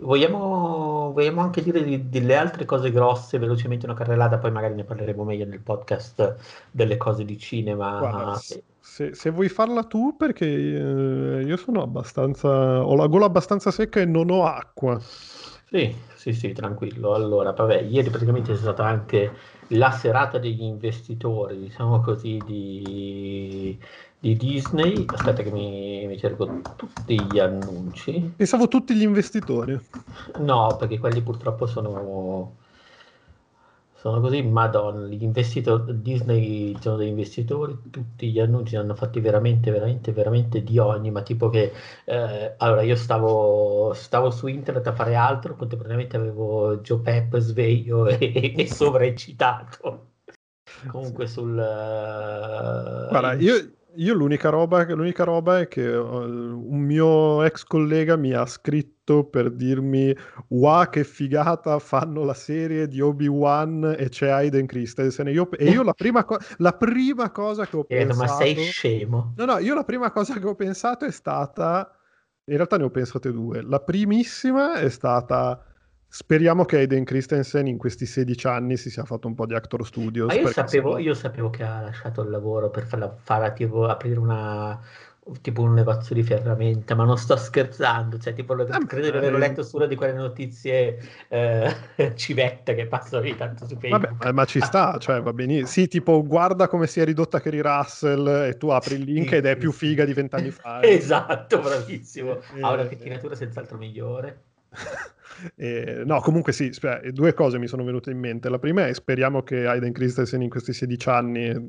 Vogliamo, vogliamo anche dire di- delle altre cose grosse, velocemente una carrellata, poi magari ne parleremo meglio nel podcast delle cose di cinema. Guarda, se, se vuoi farla tu, perché eh, io sono abbastanza. ho la gola abbastanza secca e non ho acqua. Sì, sì, sì, tranquillo. Allora, vabbè, ieri praticamente c'è stata anche la serata degli investitori, diciamo così, di, di Disney. Aspetta che mi, mi cerco tutti gli annunci. Pensavo tutti gli investitori. No, perché quelli purtroppo sono, sono così, madonna, gli investitori, Disney sono degli investitori, tutti gli annunci hanno fatti veramente, veramente, veramente di ogni, ma tipo che, eh, allora io stavo, stavo su internet a fare altro, contemporaneamente avevo Joe Pep sveglio e, e sovraeccitato. Comunque sul... eh, Guarda, io, io l'unica roba, l'unica roba è che eh, un mio ex collega mi ha scritto per dirmi wow che figata fanno la serie di Obi-Wan e c'è Hayden Christensen e io, e io la, prima co- la prima cosa che ho Eh, ma sei pensato scemo. no no io la prima cosa che ho pensato è stata in realtà ne ho pensate due la primissima è stata speriamo che Hayden Christensen in questi 16 anni si sia fatto un po' di actor studios Ma io sapevo, io sapevo che ha lasciato il lavoro per farla, farla tipo aprire una tipo un negozio di ferramenta, ma non sto scherzando, cioè tipo lo- Ah, credo di averlo letto su una di quelle notizie eh, civette che passano ogni tanto su Vabbè, Facebook. eh, ma ci sta, cioè va benissimo. Sì, tipo guarda come si è ridotta Kerry Russell e tu apri il link ed è più figa di vent'anni fa. eh. Esatto, bravissimo. Ha una Eh, pettinatura senz'altro migliore. Eh, no, comunque sì, spe- due cose mi sono venute in mente. La prima è speriamo che Hayden Christensen in questi 16 anni eh,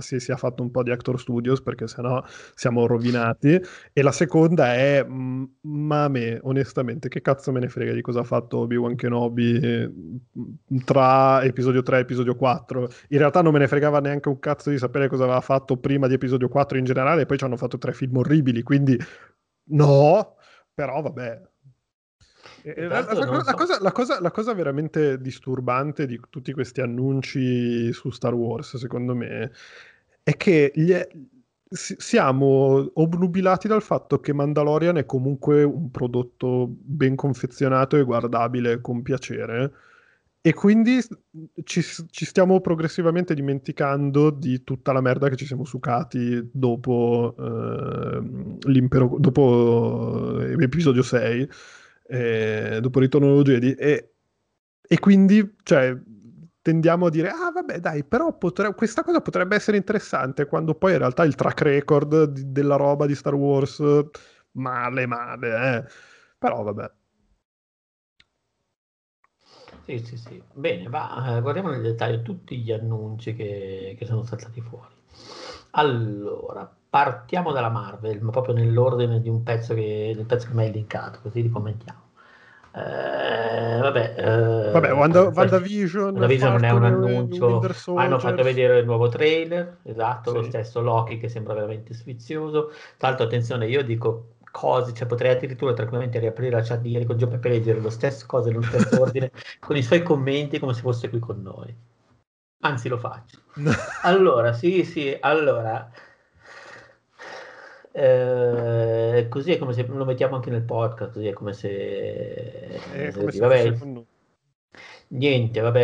si sia fatto un po' di actor studios perché sennò siamo rovinati. E la seconda è, mm, ma a me, onestamente, che cazzo me ne frega di cosa ha fatto Obi-Wan Kenobi eh, tra episodio 3 e episodio 4. In realtà non me ne fregava neanche un cazzo di sapere cosa aveva fatto prima di episodio 4 in generale e poi ci hanno fatto tre film orribili, quindi no, però vabbè. Eh, La, la- la so- cosa, la cosa- la cosa veramente disturbante di tutti questi annunci su Star Wars, secondo me, è che gli siamo obnubilati dal fatto che Mandalorian è comunque un prodotto ben confezionato e guardabile con piacere. E quindi ci, ci stiamo progressivamente dimenticando di tutta la merda che ci siamo sucati dopo, ehm, l'impero, dopo eh, l'episodio 6, eh, dopo il ritorno dello Jedi. E, e quindi, cioè, tendiamo a dire, ah vabbè dai, però potre- questa cosa potrebbe essere interessante, quando poi in realtà il track record di- della roba di Star Wars, male, male, eh. Però vabbè. Sì, sì, sì. Bene, va, eh, guardiamo nel dettaglio tutti gli annunci che, che sono saltati fuori. Allora, partiamo dalla Marvel, ma proprio nell'ordine di un pezzo che, pezzo che mi hai linkato, così li commentiamo. Eh, vabbè, eh, Vabbè, Wanda- WandaVision, WandaVision non è un annuncio, hanno fatto Soldier. vedere il nuovo trailer, esatto, lo Sì. stesso Loki che sembra veramente sfizioso. Tra l'altro, attenzione, io dico cose, cioè potrei addirittura tranquillamente riaprire la chat di ieri con Gio Peppe e leggere lo stesso cose nello stesso ordine, con i suoi commenti come se fosse qui con noi. Anzi, lo faccio. Allora, sì, sì, allora. Eh, eh, così è come se lo mettiamo anche nel podcast, così è come se... È come se vabbè. Niente, vabbè,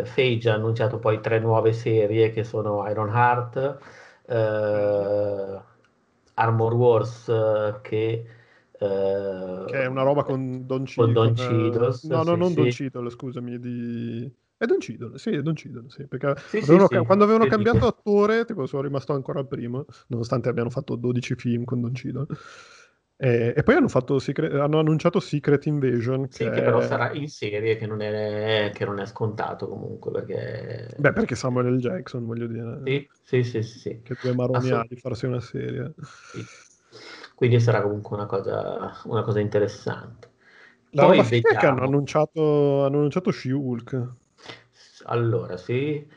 eh, Phage ha annunciato poi tre nuove serie che sono Iron Heart, eh, Armor Wars, eh, che, eh, Che è una roba con Don Cheadle. con Don eh, no, no, sì, non sì. Don Cheadle, scusami, di... È Don Cheadle, sì, Don Cheadle, sì, perché Sì, avevano- sì. quando avevano cambiato attore, tipo, sono rimasto ancora al primo, nonostante abbiano fatto 12 film con Don Cheadle. E, e poi hanno, fatto Secret- hanno annunciato Secret Invasion, Sì, che che però è- sarà in serie, che non è, che non è scontato comunque, perché... Beh, perché Samuel L. Jackson, voglio dire, Sì, sì, sì, sì, che due maroni ha di farsi una serie. Sì. Quindi sarà comunque una cosa, una cosa interessante. La Poi roba è che hanno vediamo. annunciato, hanno annunciato She-Hulk. Allora, sì.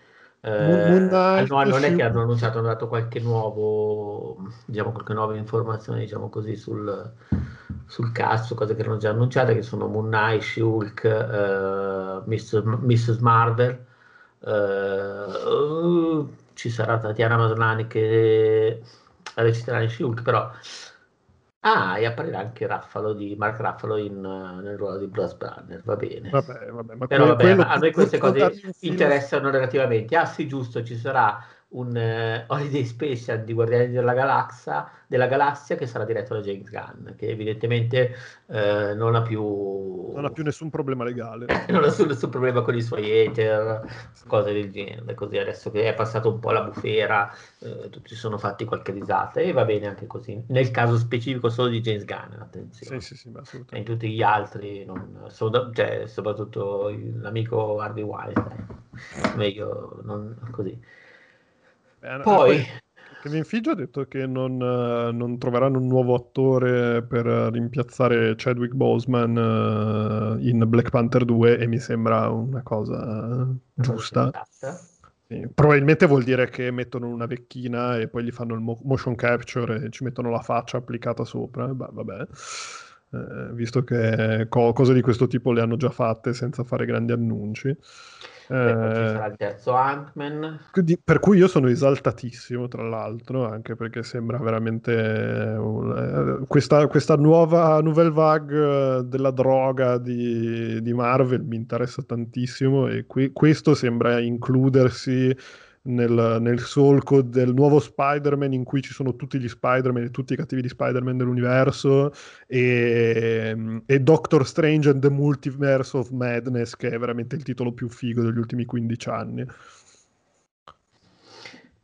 Eh, no, non è che hanno annunciato, hanno dato qualche nuovo, diciamo, qualche nuova informazione, diciamo così, sul, sul su cose che erano già annunciate, che sono Moon Knight, She-Hulk, eh, Miss- Mrs. Marvel, eh, ci sarà Tatiana Maslany che reciterà in She-Hulk, però... Ah, e apparirà anche Raffalo di Mark Raffalo in, eh, nel ruolo di Bros Banner, va bene. Vabbè, vabbè, ma Però vabbè, quello- a noi queste cose interessano relativamente. Ah sì, giusto, ci sarà un eh, Holiday Special di Guardiani della Galassia, della Galassia che sarà diretto da James Gunn, che evidentemente eh, non ha più, Non ha più nessun problema legale. non ha nessun, nessun problema con i suoi hater, cose del genere. Così adesso che è passato un po' la bufera, eh, tutti sono fatti qualche risata e va bene anche così. Nel caso specifico solo di James Gunn, attenzione. Sì, sì, sì, ma E in tutti gli altri, non, so- cioè, soprattutto l'amico Harvey Weinstein, meglio non così. Beh, Poi, Kevin Feige ha detto che non, eh, non troveranno un nuovo attore per eh, rimpiazzare Chadwick Boseman eh, in Black Panther 2 e mi sembra una cosa giusta. Sì, Probabilmente vuol dire che mettono una vecchina e poi gli fanno il mo- motion capture e ci mettono la faccia applicata sopra. Bah, vabbè. Eh, visto che co- cose di questo tipo le hanno già fatte senza fare grandi annunci. Poi ci Eh, sarà il terzo Ant-Man. quindi- per cui io sono esaltatissimo, tra l'altro, anche perché sembra veramente eh, un- eh, questa, questa nuova nouvelle vague eh, della droga di, di Marvel mi interessa tantissimo e que- questo sembra includersi nel, nel solco del nuovo Spider-Man in cui ci sono tutti gli Spider-Man e tutti i cattivi di Spider-Man dell'universo e, e Doctor Strange and the Multiverse of Madness che è veramente il titolo più figo degli ultimi 15 anni.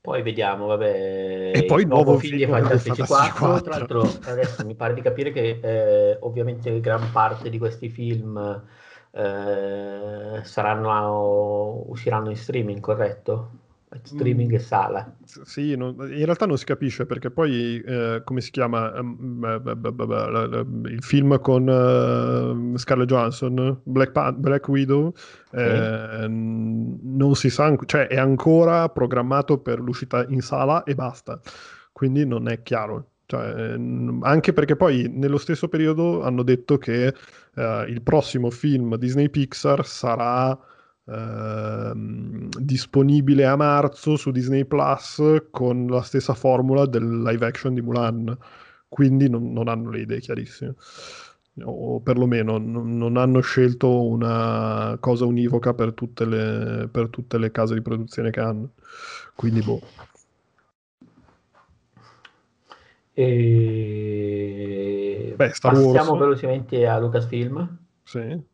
Poi vediamo, vabbè, E poi il nuovo film di Fantastici Fantastici 4. Tra 4. l'altro, adesso mi pare di capire che eh, ovviamente gran parte di questi film eh, saranno, usciranno in streaming, corretto? Streaming Mm. e sala. S- Sì, non- in realtà non si capisce perché poi, eh, come si chiama, ehm, il film con eh, Scarlett Johansson, Black, Pan- Black Widow, eh, non si sa, cioè è ancora programmato per l'uscita in sala e basta, quindi non è chiaro. Cioè, n- anche perché poi nello stesso periodo hanno detto che eh, il prossimo film Disney Pixar sarà ehm, disponibile a marzo su Disney Plus con la stessa formula del live action di Mulan. Quindi non, non hanno le idee chiarissime. O perlomeno non, hanno scelto una cosa univoca per tutte le, per tutte le case di produzione che hanno. Quindi, boh. E Beh, Star passiamo Wars. velocemente a Lucasfilm. Sì.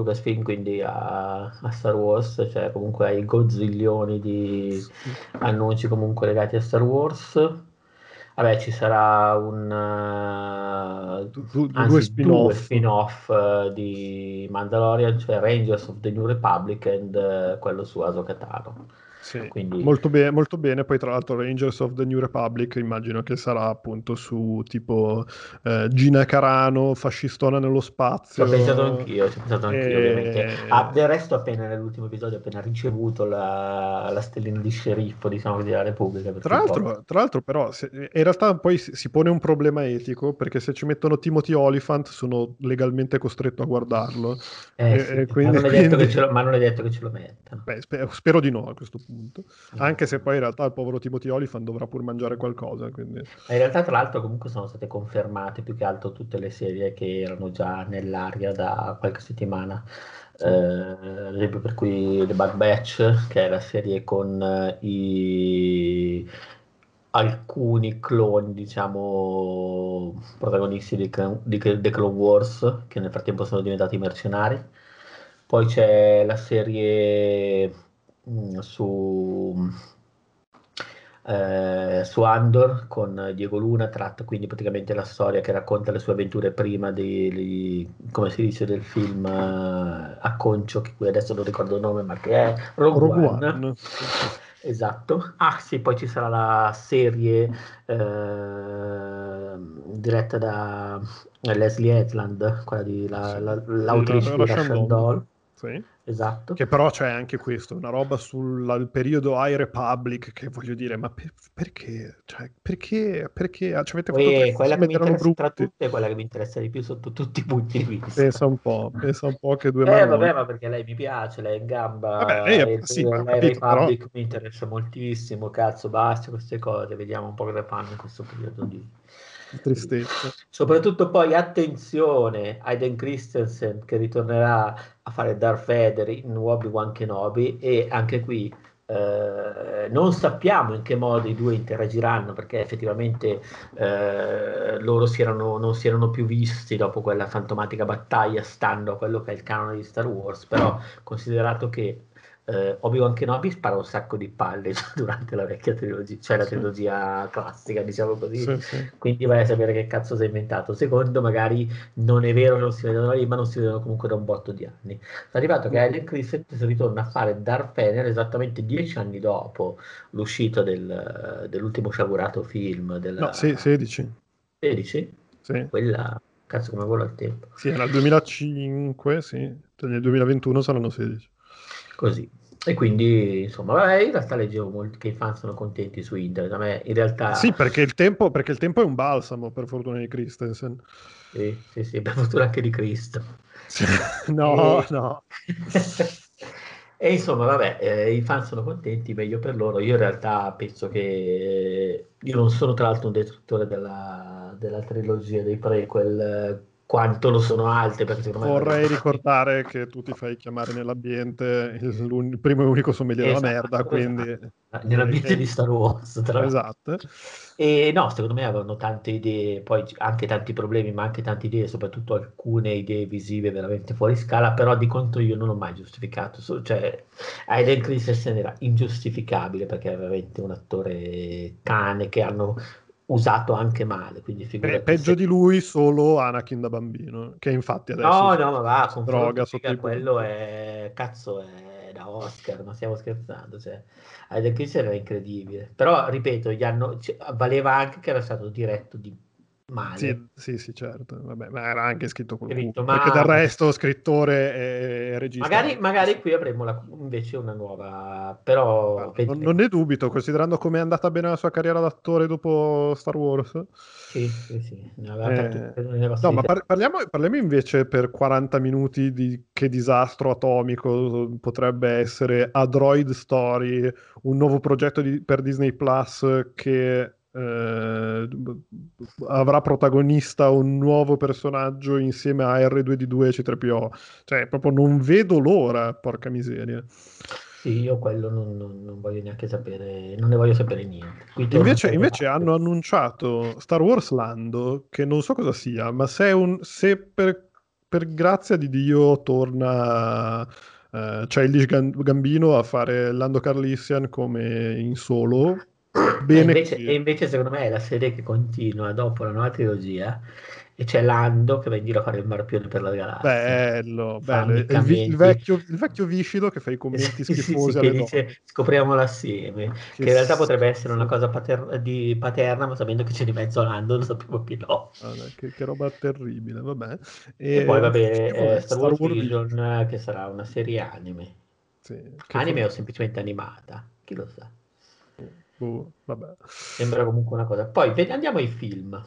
Lucasfilm quindi a, a Star Wars, cioè comunque ai gozzillioni di annunci comunque legati a Star Wars. Vabbè, ci sarà un eh, Du- anzi, due due spin-off. spin-off eh, di Mandalorian, cioè Rangers of the New Republic e eh, quello su Ahsoka Tano. Sì, Quindi- molto, be- molto bene. Poi, tra l'altro, Rangers of the New Republic immagino che sarà appunto su tipo eh, Gina Carano, fascistona nello spazio. Ci ho pensato anch'io, ci ho pensato anch'io, Eh, ovviamente. Ah, del resto, appena nell'ultimo episodio, ho appena ricevuto la, la stellina di sceriffo, diciamo, della Repubblica. Tra l'altro, tra l'altro, però, se- in realtà poi si, si pone un problema etico perché se ci mettono Timothy Oliphant sono legalmente costretto a guardarlo. Eh, eh, sì, eh, quindi- ma, non è detto quindi- che ce lo, ma non è detto che ce lo mettano. Beh, spe- spero di no a questo punto. Punto. Anche se poi in realtà il povero Timothy Olyphant dovrà pur mangiare qualcosa. Quindi... In realtà, tra l'altro, comunque sono state confermate più che altro tutte le serie che erano già nell'aria da qualche settimana. Eh, ad esempio, per cui The Bad Batch, che è la serie con eh, i alcuni cloni, diciamo, protagonisti di, di The Clone Wars, che nel frattempo sono diventati mercenari. Poi c'è la serie mh, mm, su, eh, su Andor con Diego Luna, tratta quindi praticamente la storia che racconta le sue avventure prima di, di come si dice, del film uh, a Concio, che adesso non ricordo il nome, ma che è Rogue, Rogue One. Esatto. Ah sì, poi ci sarà la serie eh, diretta da Leslie Edland, quella di la, la, l'autrice di Russian Doll. Sì. Esatto. Che però c'è anche questo, una roba sul periodo High Republic che voglio dire, ma per, perché? Cioè, perché? Perché? Ci avete Poi, quella che mi interessa tra tutte è quella che mi interessa di più sotto tutti i punti di vista. Pensa un po', pensa un po' che due Eh vabbè, ma perché lei mi piace, lei è in gamba. Vabbè, lei è, sì, High Republic però... mi interessa moltissimo, cazzo, basta queste cose, vediamo un po' cosa fanno in questo periodo di tristezza. Soprattutto poi attenzione Aiden Christensen che ritornerà a fare Darth Vader in Obi-Wan Kenobi e anche qui eh, non sappiamo in che modo i due interagiranno perché effettivamente eh, loro si erano, non si erano più visti dopo quella fantomatica battaglia stando a quello che è il canone di Star Wars però considerato che eh, Obi-Wan Kenobi spara un sacco di palle durante la vecchia trilogia, cioè la trilogia classica, diciamo così. Sì, sì. Quindi vai a sapere che cazzo si è inventato. Secondo, magari non è vero che non si vedono lì, ma non si vedono comunque da un botto di anni. È arrivato che Alien Christensen ritorna a fare Darth Vader esattamente dieci anni dopo l'uscita del, dell'ultimo sciagurato film. Della... No, sì, 16. 16? Sì. Quella, cazzo come vola il tempo. Sì, era il 2005, sì. Nel 2021 saranno 16. Così. E quindi, insomma, vabbè, in realtà leggevo molti che i fan sono contenti su internet. A me in realtà. Sì, perché il tempo, perché il tempo è un balsamo, per fortuna di Christensen. Sì, sì, sì, per fortuna anche di Cristo. no, e... no. e insomma, vabbè, eh, i fan sono contenti, meglio per loro. Io in realtà penso che. Io non sono tra l'altro un destruttore della, della trilogia dei prequel quanto lo sono alte. Vorrei ricordare che tu ti fai chiamare nell'ambiente il primo e unico sommelier esatto, della merda, quindi... Esatto. Nell'ambiente di Star Wars, tra Esatto. E no, secondo me avevano tante idee, poi anche tanti problemi, ma anche tante idee, soprattutto alcune idee visive veramente fuori scala, però di contro io non ho mai giustificato, cioè Aiden Christensen era ingiustificabile perché è veramente un attore cane che hanno usato anche male. Quindi Beh, peggio se... di lui solo Anakin da bambino, che infatti adesso no, no, ma va, con droga sotto quello è cazzo è da Oscar, ma stiamo scherzando, cioè Christian era incredibile. Però ripeto, gli hanno, cioè, valeva anche che era stato diretto di male. Sì, sì, sì, certo. Vabbè, ma era anche scritto con scritto, ma... Perché del resto scrittore e regista. Magari, magari qui avremo la, invece una nuova... Però... Non, non, ne dubito, considerando come è andata bene la sua carriera d'attore dopo Star Wars. Sì, sì, sì. Eh... No, ma par- parliamo, parliamo, invece per 40 minuti di che disastro atomico potrebbe essere A Droid Story, un nuovo progetto di, per Disney Plus che eh, avrà protagonista un nuovo personaggio insieme a R2D2 e C3PO. Cioè, proprio non vedo l'ora, porca miseria. Sì, io quello non, non, non voglio neanche sapere, non ne voglio sapere niente. Invece, invece hanno annunciato Star Wars Lando, che non so cosa sia, ma se, un, se per, per, grazia di Dio torna uh, Childish Gambino a fare Lando Carlissian come in solo, Bene e, invece, e invece, secondo me, è la serie che continua dopo la nuova trilogia e c'è Lando che va in giro a fare il marpione per la galassia. Bello, bello. Il, il, vecchio, il, vecchio, viscido che fa i commenti schifosi sì, sì, che dice scopriamolo assieme, che, che in realtà potrebbe essere una cosa pater- di paterna, ma sapendo che c'è di mezzo Lando non sappiamo più no. che, che, roba terribile, vabbè. E, e poi vabbè, eh, Star, Wars, Vision, che sarà una serie anime. Anime o semplicemente animata, chi lo sa. Uh, Sembra comunque una cosa. Poi andiamo ai film.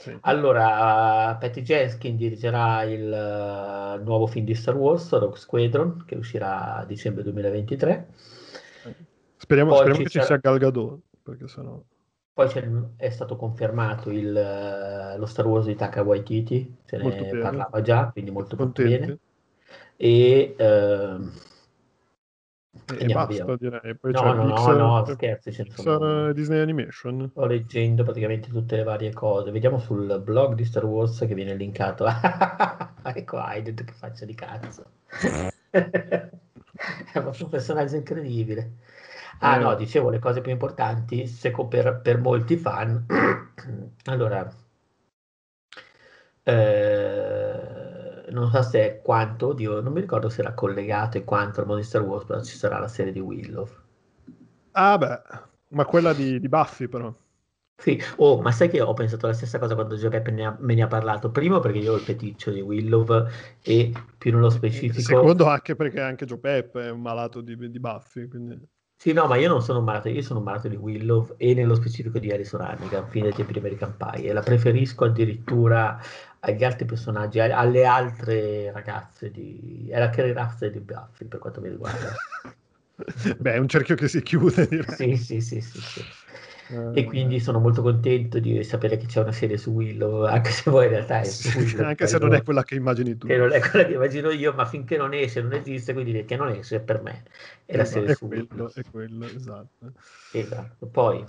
Sì. Allora, Patty Jenkins dirigerà il uh, nuovo film di Star Wars, Rogue Squadron, che uscirà a dicembre 2023. Speriamo, speriamo ci che ci sia Gal Gadot, perché sennò... Poi è stato confermato il, eh, lo Star Wars di Taka Waititi, se Molto ne bene. parlava già, quindi molto molto bene. E, ehm, E, Andiamo basta, via. direi. Poi no, no, no, Pixar, no, scherzi, Pixar Disney Animation. Sto leggendo praticamente tutte le varie cose. Vediamo sul blog di Star Wars che viene linkato. ecco Aiden che faccia di cazzo. È un personaggio incredibile. Ah Eh. no, dicevo le cose più importanti, seco- per, per molti fan. allora, eh, non so se è quanto, oddio, non mi ricordo se era collegato e quanto al mondo di Star Wars, però ci sarà la serie di Willow. Ah beh, ma quella di, di Buffy però. Sì, oh, ma sai che ho pensato la stessa cosa quando Giuseppe ne ha- me ne ha parlato? Primo perché io ho il feticcio di Willow e più nello specifico... Secondo anche perché anche Pep è un malato di, di Buffy, quindi... Sì, no, ma io non sono un malato, io sono un malato di Willow e nello specifico di Alison Hannigan, fine dei tempi di American Pie, e la preferisco addirittura agli altri personaggi, alle altre ragazze di... è la Carrie Russell di Buffy per quanto mi riguarda. Beh, è un cerchio che si chiude, direi. Sì, sì, sì, sì, sì. Eh, E quindi sono molto contento di sapere che c'è una serie su Willow, anche se poi in realtà è Willow. anche se poi non è quella che immagini tu. che non è quella che immagino io, ma finché non esce, non esiste, quindi che non esce per me è la Esatto, serie è su quello, Willow. è quello, esatto. Esatto. Poi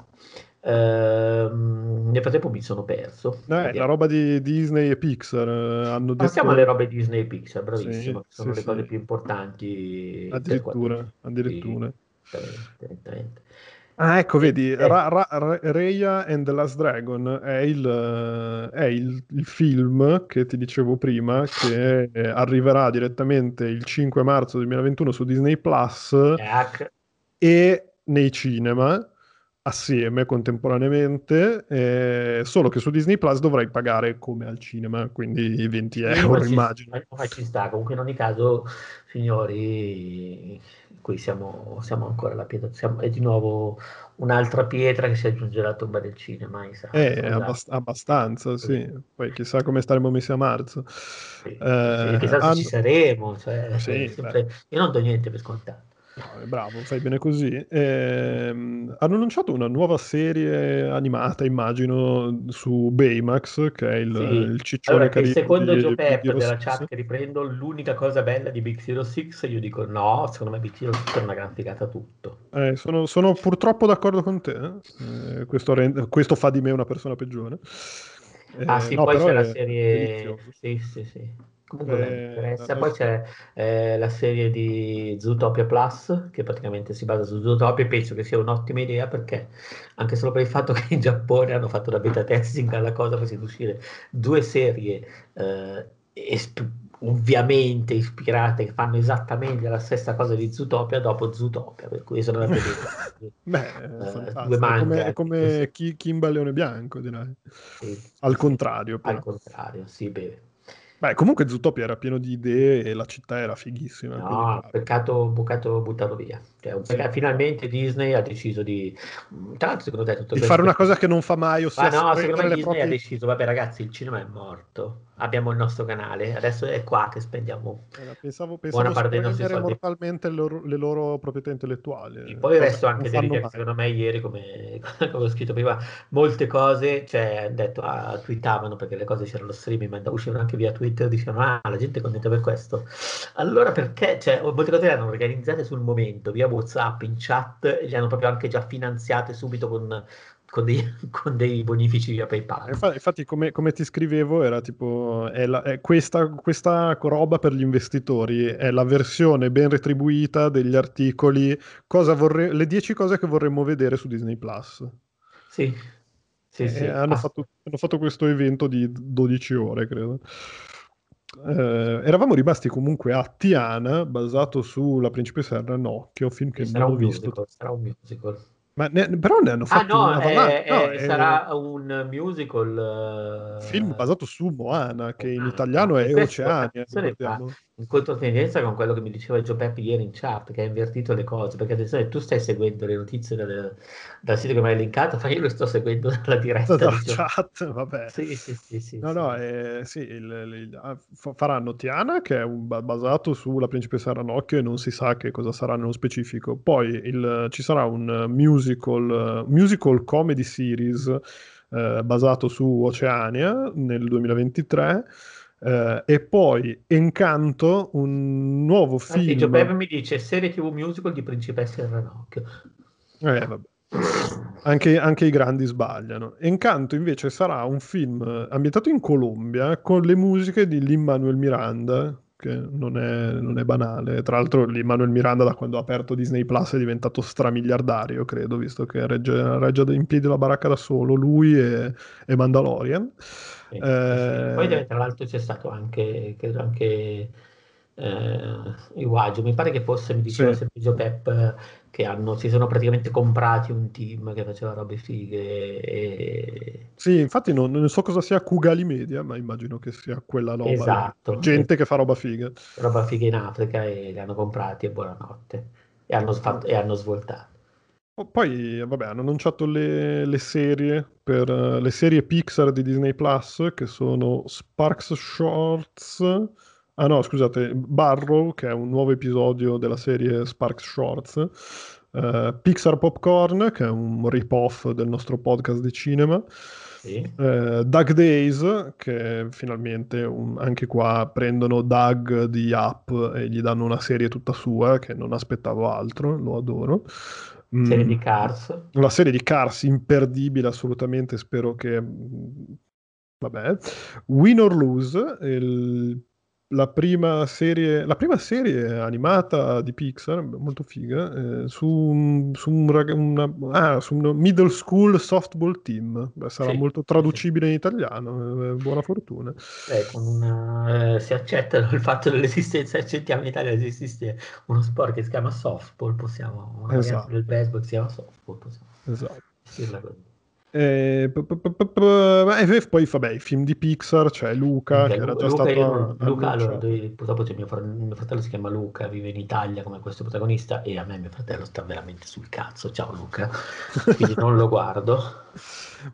ehm, nel frattempo mi sono perso. È la roba di Disney e Pixar eh, hanno detto Passiamo alle robe Disney e Pixar, bravissimo, Sì, sono sì, le cose sì. più importanti addirittura, addirittura. Sì, esattamente, esattamente. Ah, ecco, vedi, Eh. Ra- Ra- Ra- Raya and the Last Dragon è il, eh, è il- il film che ti dicevo prima, che eh, arriverà direttamente il 5 marzo 2021 su Disney Plus e nei cinema assieme contemporaneamente, eh, solo che su Disney Plus dovrai pagare come al cinema, quindi 20 Sì, euro ma ci- immagino. ma- ci sta, comunque in ogni caso, signori, qui siamo, siamo ancora alla pietra, siamo- è di nuovo un'altra pietra che si aggiunge alla tomba del cinema. Eh, Esatto. abbast- abbastanza, sì. Poi chissà come staremo messi a marzo. Sì, Eh, sì, chissà se hanno- ci saremo, cioè, Sì, sempre- io non do niente per scontato. No, bravo, fai bene così. Ehm, hanno annunciato una nuova serie animata, immagino, su Baymax, che è il, Sì. il ciccione Allora, carino secondo di Pep della chat che riprendo, l'unica cosa bella di Big Zero Six, io dico no, secondo me Big Zero Six è una gran figata tutto. Eh, sono, sono purtroppo d'accordo con te. eh. questo, rende- questo fa di me una persona peggiore. Ah Eh, sì, no, poi c'è la è serie... delizioso. Sì, sì, sì. Comunque Eh, mi interessa. eh, Poi c'è eh, la serie di Zootopia Plus, che praticamente si basa su Zootopia e penso che sia un'ottima idea perché anche solo per il fatto che in Giappone hanno fatto la beta testing alla cosa facendo uscire due serie eh, esp- ovviamente ispirate, che fanno esattamente la stessa cosa di Zootopia dopo Zootopia, per cui sono. Beh, è Eh, due manga, come, è sì. come e Leone Bianco, direi. Sì, Al contrario, però. Al contrario, sì, beh. Beh, comunque Zootopia era pieno di idee e la città era fighissima. No, peccato bucato buttato via. Cioè, Sì. finalmente Disney ha deciso di. Tra l'altro, secondo te, tutto Di fare una cosa che non fa mai, ossia Ma no, secondo me Disney ha proprie... deciso, vabbè ragazzi, il cinema è morto, abbiamo il nostro canale, adesso è qua che spendiamo. Eh, Pensavo, Buona pensavo parte dei nostri soldi. mortalmente le loro, le loro proprietà intellettuali. E poi il cosa resto che anche dei mai. secondo me ieri, come, come ho scritto prima, molte cose, cioè, detto, ah, twittavano perché le cose c'erano streaming, ma uscivano anche via Twitter, dicevano, ah, la gente è contenta per questo. Allora perché, cioè, molte cose le hanno organizzate sul momento, via WhatsApp, in chat, le hanno proprio anche già finanziate subito con, con dei, con dei bonifici via PayPal. Infa- Infatti, come, come ti scrivevo, era tipo: è la- è questa, questa roba per gli investitori è la versione ben retribuita degli articoli. Cosa vorre- le 10 cose che vorremmo vedere su Disney Plus. Sì, sì, E sì. hanno, Ah, fatto, hanno fatto questo evento di 12 ore, credo. Eh, eravamo rimasti comunque a Tiana, basato sulla Principessa Ranocchio, film che non ho visto. musical, sarà un musical. Ma ne- però ne hanno Ah fatto no, una è- è- no, è- sarà un musical. eh, film basato su Moana, che in italiano Ah, è Oceania. In controtendenza con quello che mi diceva Gio Peppi ieri in chat, che ha invertito le cose, perché attenzione, tu stai seguendo le notizie dal, dal sito che mi hai linkato, ma io lo sto seguendo dalla diretta. Dalla di chat, vabbè. Sì, sì, sì, sì, No, sì. no, eh, sì, il- il- ah, fa- faranno Tiana, che è un- ba- basato sulla principessa Ranocchio e non si sa che cosa sarà nello specifico. Poi il- ci sarà un eh, musical, eh, musical comedy series eh, basato su Oceania nel 2023. Eh, e poi Encanto, un nuovo film. Peppi mi dice serie TV musical di Principessa e Ranocchio. Eh, vabbè. Anche, anche i grandi sbagliano. Encanto invece sarà un film ambientato in Colombia con le musiche di Lin-Manuel Miranda, che non è, non è banale. Tra l'altro Lin-Manuel Miranda da quando ha aperto Disney Plus è diventato stramiliardario, credo, visto che regge, regge in piedi la baracca da solo, lui e, e Mandalorian. Sì. Eh, Poi tra l'altro c'è stato anche, credo anche eh, Iwagio, mi pare che fosse, mi diceva Sì. sempre Gio Pep, che hanno, si sono praticamente comprati un team che faceva robe fighe e... Sì, infatti non, non so cosa sia Kugali Media, ma immagino che sia quella roba. Esatto. Gente che fa roba figa. roba figa in Africa e li hanno comprati e buonanotte e hanno, fatto, e hanno svoltato. Oh, Poi, vabbè, hanno annunciato le, le serie per eh, le serie Pixar di Disney Plus, che sono Sparks Shorts. Ah no, scusate, Barrow, che è un nuovo episodio della serie Sparks Shorts. eh, Pixar Popcorn, che è un rip-off del nostro podcast di cinema. Sì. Eh, Doug Days, che finalmente un- anche qua prendono Doug di Up e gli danno una serie tutta sua, che non aspettavo altro, lo adoro. Mm, Serie di Cars. la serie di Cars imperdibile assolutamente, spero che... mm, Vabbè. Win or Lose, il- la prima serie, la prima serie animata di Pixar, molto figa, eh, su, un- su un, rag- una, ah, su un middle school softball team. Beh, sarà Sì, molto sì, traducibile in italiano, eh, buona fortuna. Eh, con una, eh, si accettano il fatto dell'esistenza, accettiamo in Italia che esiste uno sport che si chiama softball, possiamo, una Esatto. del baseball che si chiama softball, possiamo Esatto. dirla così. E, p- p- e poi, vabbè, i film di Pixar, c'è Luca, Minchia, che era già Luca, stato io Luca, allora, purtroppo c'è mio, mio fratello si chiama Luca, vive in Italia come questo protagonista e a me mio fratello sta veramente sul cazzo. Ciao Luca, quindi non lo guardo.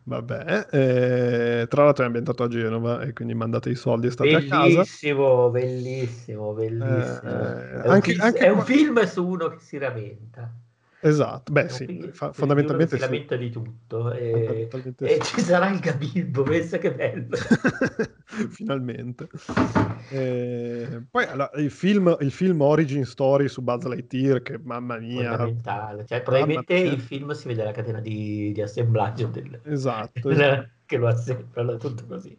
Vabbè, eh, tra l'altro è ambientato a Genova e quindi mandate i soldi e state a casa. Bellissimo, bellissimo, bellissimo. Eh, è, un anche- film, anche è un film su uno che si lamenta. Esatto, beh sì, fa- fondamentalmente sì. si lamenta di tutto e, Fondamentalmente e sì. ci sarà il Gabilbo, pensa che bello. Finalmente. Eh, poi allora, il, film, il film Origin Story su Buzz Lightyear, che mamma mia, Fondamentale. Cioè, probabilmente mia. il film si vede la catena di, di assemblaggio del, esatto, che lo assemblano tutto così.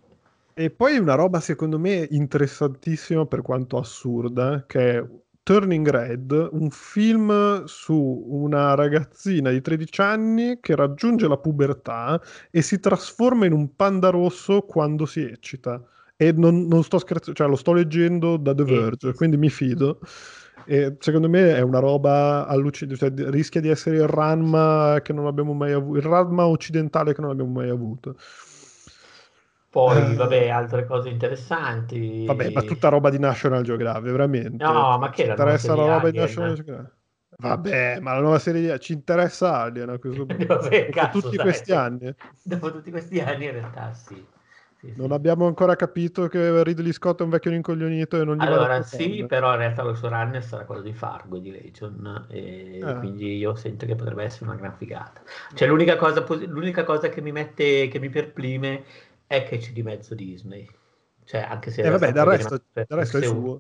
E poi una roba secondo me interessantissima per quanto assurda, che è Turning Red, un film su una ragazzina di 13 anni che raggiunge la pubertà e si trasforma in un panda rosso quando si eccita. E non, non sto scherzando, cioè lo sto leggendo da The Verge, quindi mi fido. E secondo me è una roba allucinante, cioè rischia di essere il Ranma che non abbiamo mai avuto, il Ranma occidentale che non abbiamo mai avuto. Poi, Eh. vabbè, altre cose interessanti. Vabbè, ma tutta roba di National Geographic, veramente. No, ma che ci la interessa la roba di? National Geographic? Vabbè, ma la nuova serie di ci interessa Alien a questo punto. Vabbè, Dopo cazzo, tutti dai. questi anni. Dopo tutti questi anni, in realtà, sì. Sì, sì. Non abbiamo ancora capito che Ridley Scott è un vecchio rincoglionito e non gli Allora, sì, però in realtà lo showrunner sarà quello di Fargo e di Legion, e Ah. quindi io sento che potrebbe essere una gran figata. Cioè, l'unica cosa, l'unica cosa che mi mette, che mi perplime è che c'è di mezzo Disney. Cioè, anche se E vabbè, sta del resto, del resto è suo.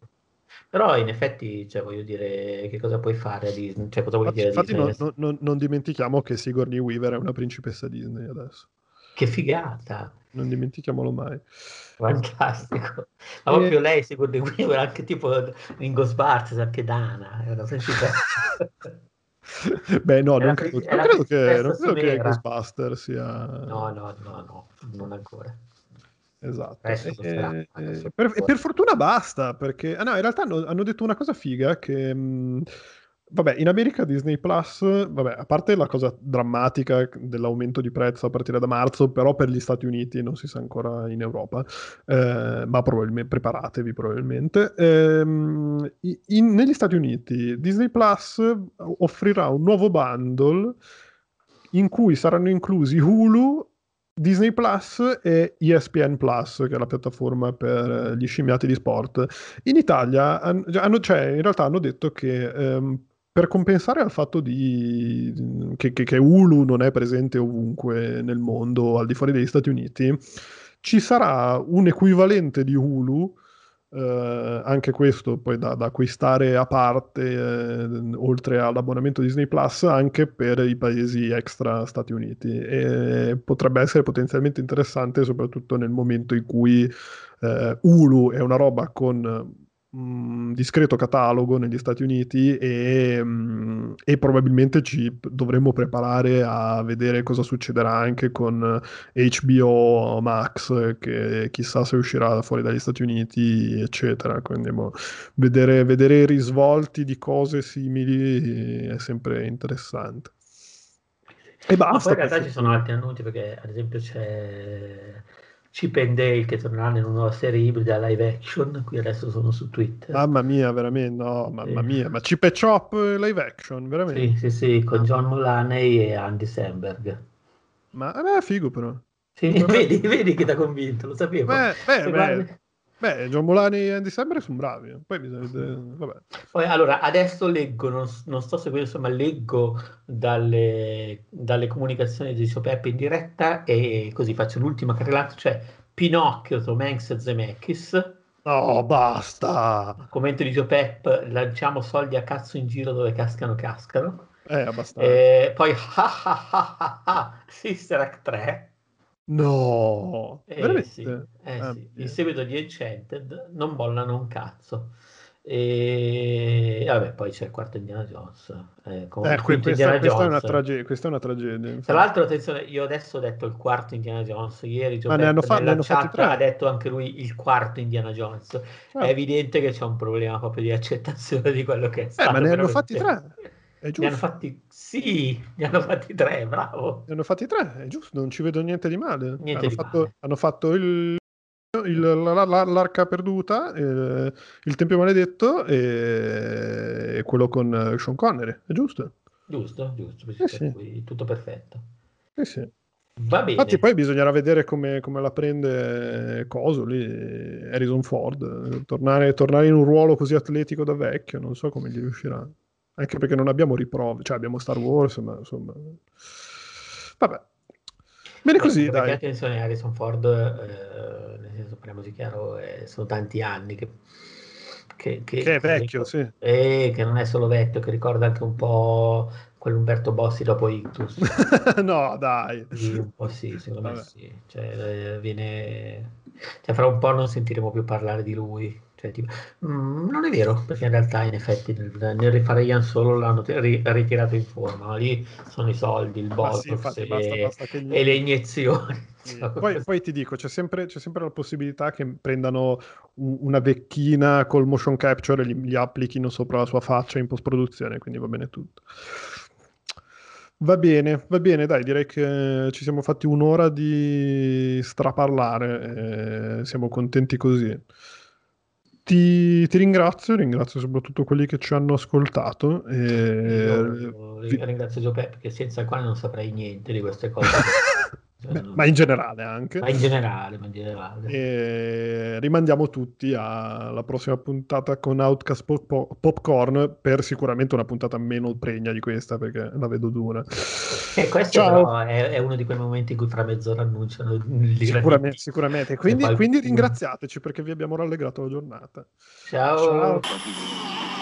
Però in effetti, cioè, voglio dire, che cosa puoi fare a Disney? Cioè, cosa vuoi Infatti, dire infatti Disney? non, non- non- dimentichiamo che Sigourney Weaver è una principessa Disney adesso. Che figata! Non dimentichiamolo mai. Fantastico. Ma E- proprio lei, me, era anche tipo in Ghostbusters, anche Dana, è una principessa. Beh, no, non credo, non credo che, non credo che. Ghostbuster sia... No, no, no, no, non ancora. Esatto. E- sarà, e- adesso per, per fortuna basta, perché ah, no, in realtà hanno, hanno detto una cosa figa che mh, Vabbè, in America Disney Plus, vabbè, a parte la cosa drammatica dell'aumento di prezzo a partire da marzo, però per gli Stati Uniti non si sa ancora in Europa, eh, ma probabilmente preparatevi probabilmente. Ehm, in, negli Stati Uniti Disney Plus offrirà un nuovo bundle in cui saranno inclusi Hulu, Disney Plus e ESPN Plus, che è la piattaforma per gli scimmiati di sport. In Italia, hanno, cioè, in realtà hanno detto che ehm, per compensare al fatto di, che, che, che, Hulu non è presente ovunque nel mondo, al di fuori degli Stati Uniti, ci sarà un equivalente di Hulu, eh, anche questo poi da, da acquistare a parte, eh, oltre all'abbonamento Disney Plus, anche per i paesi extra Stati Uniti. E potrebbe essere potenzialmente interessante, soprattutto nel momento in cui eh, Hulu è una roba con un discreto catalogo negli Stati Uniti e, um, e, probabilmente ci dovremmo preparare a vedere cosa succederà anche con HBO Max che chissà se uscirà fuori dagli Stati Uniti eccetera quindi boh, vedere, vedere i risvolti di cose simili è sempre interessante e basta. Ma poi in realtà ci sono altri annunci perché ad esempio c'è Chip and Dale che torneranno in una nuova serie ibrida live action, qui adesso sono su Twitter. Mamma mia, veramente, no, mamma sì. mia, ma Chip e Chop live action, veramente? Sì, sì, sì, con John Mulaney e Andy Samberg. Ma è figo però. Sì, vedi, vedi che ti ha convinto, lo sapevo. Beh, beh, beh. Beh, John Mulani e Andy Samberg sono bravi. Poi bisogna vedere. Vabbè. Poi, allora, adesso leggo, non, non, sto seguendo, insomma, leggo dalle, dalle comunicazioni di Gio Peppe in diretta e così faccio l'ultima carrellata, cioè Pinocchio, Tom Hanks e Zemeckis. No, basta! Commento di Gio Pep, lanciamo soldi a cazzo in giro dove cascano, cascano. Eh, abbastanza. E poi, ha ha ha ha ha, Sister Act 3. No, eh, veramente? Sì, eh, ah, sì. In seguito di Enchanted non bollano un cazzo. E vabbè, poi c'è il quarto Indiana Jones. Eh, eh, questa, Indiana questa, Jones. È una tragedia, questa è una tragedia. Tra l'altro, attenzione, io adesso ho detto il quarto Indiana Jones. Ieri Gio ne hanno, fa- hanno chat ha detto anche lui il quarto Indiana Jones. Ah. È evidente che c'è un problema proprio di accettazione di quello che è stato. Eh, ma ne hanno fatti tre. È Ne hanno fatti, sì, ne hanno fatti tre, bravo. Ne hanno fatti tre, è giusto, non ci vedo niente di male. Niente hanno, di fatto, male. hanno fatto il, il, la, la, l'arca perduta, eh, il tempio maledetto e, e, quello con Sean Connery, è giusto? Giusto, giusto, eh sì. tutto perfetto. Eh sì. Va bene. Infatti poi bisognerà vedere come, come la prende Coso lì, Harrison Ford, tornare, tornare in un ruolo così atletico da vecchio, non so come gli riuscirà anche perché non abbiamo riprove, cioè abbiamo Star Wars, ma insomma... Vabbè. Bene eh, così, perché dai. attenzione, Harrison Ford, eh, nel senso, parliamoci chiaro, eh, sono tanti anni che... Che, che, che è vecchio, che, sì. E che non è solo vecchio, che ricorda anche un po' quell'Umberto Bossi dopo Ictus. no, dai. Sì, un po' sì, secondo Vabbè. me sì. Cioè, eh, viene... Cioè, fra un po' non sentiremo più parlare di lui. Cioè, tipo, mm, non è vero, perché in realtà in effetti nel, nel rifare Ian solo l'hanno ri, ritirato in forma, lì sono i soldi, il botox sì, e, basta, basta gli... e, le iniezioni. Sì. Poi, poi, ti dico, c'è sempre, c'è sempre, la possibilità che prendano un, una vecchina col motion capture e gli, gli applichino sopra la sua faccia in post-produzione, quindi va bene tutto. Va bene, va bene, dai, direi che ci siamo fatti un'ora di straparlare, siamo contenti così. Ti, ti, ringrazio, ringrazio soprattutto quelli che ci hanno ascoltato. E... Io, ringrazio Giuseppe perché senza il quale non saprei niente di queste cose. Beh, ma in generale anche. Ma in generale, ma in generale. E rimandiamo tutti alla prossima puntata con Outcast Pop- Popcorn per sicuramente una puntata meno pregna di questa perché la vedo dura. E questo però è, è, uno di quei momenti in cui fra mezz'ora annunciano Sicuramente, sicuramente. Quindi, quindi ringraziateci perché vi abbiamo rallegrato la giornata. Ciao. Ciao.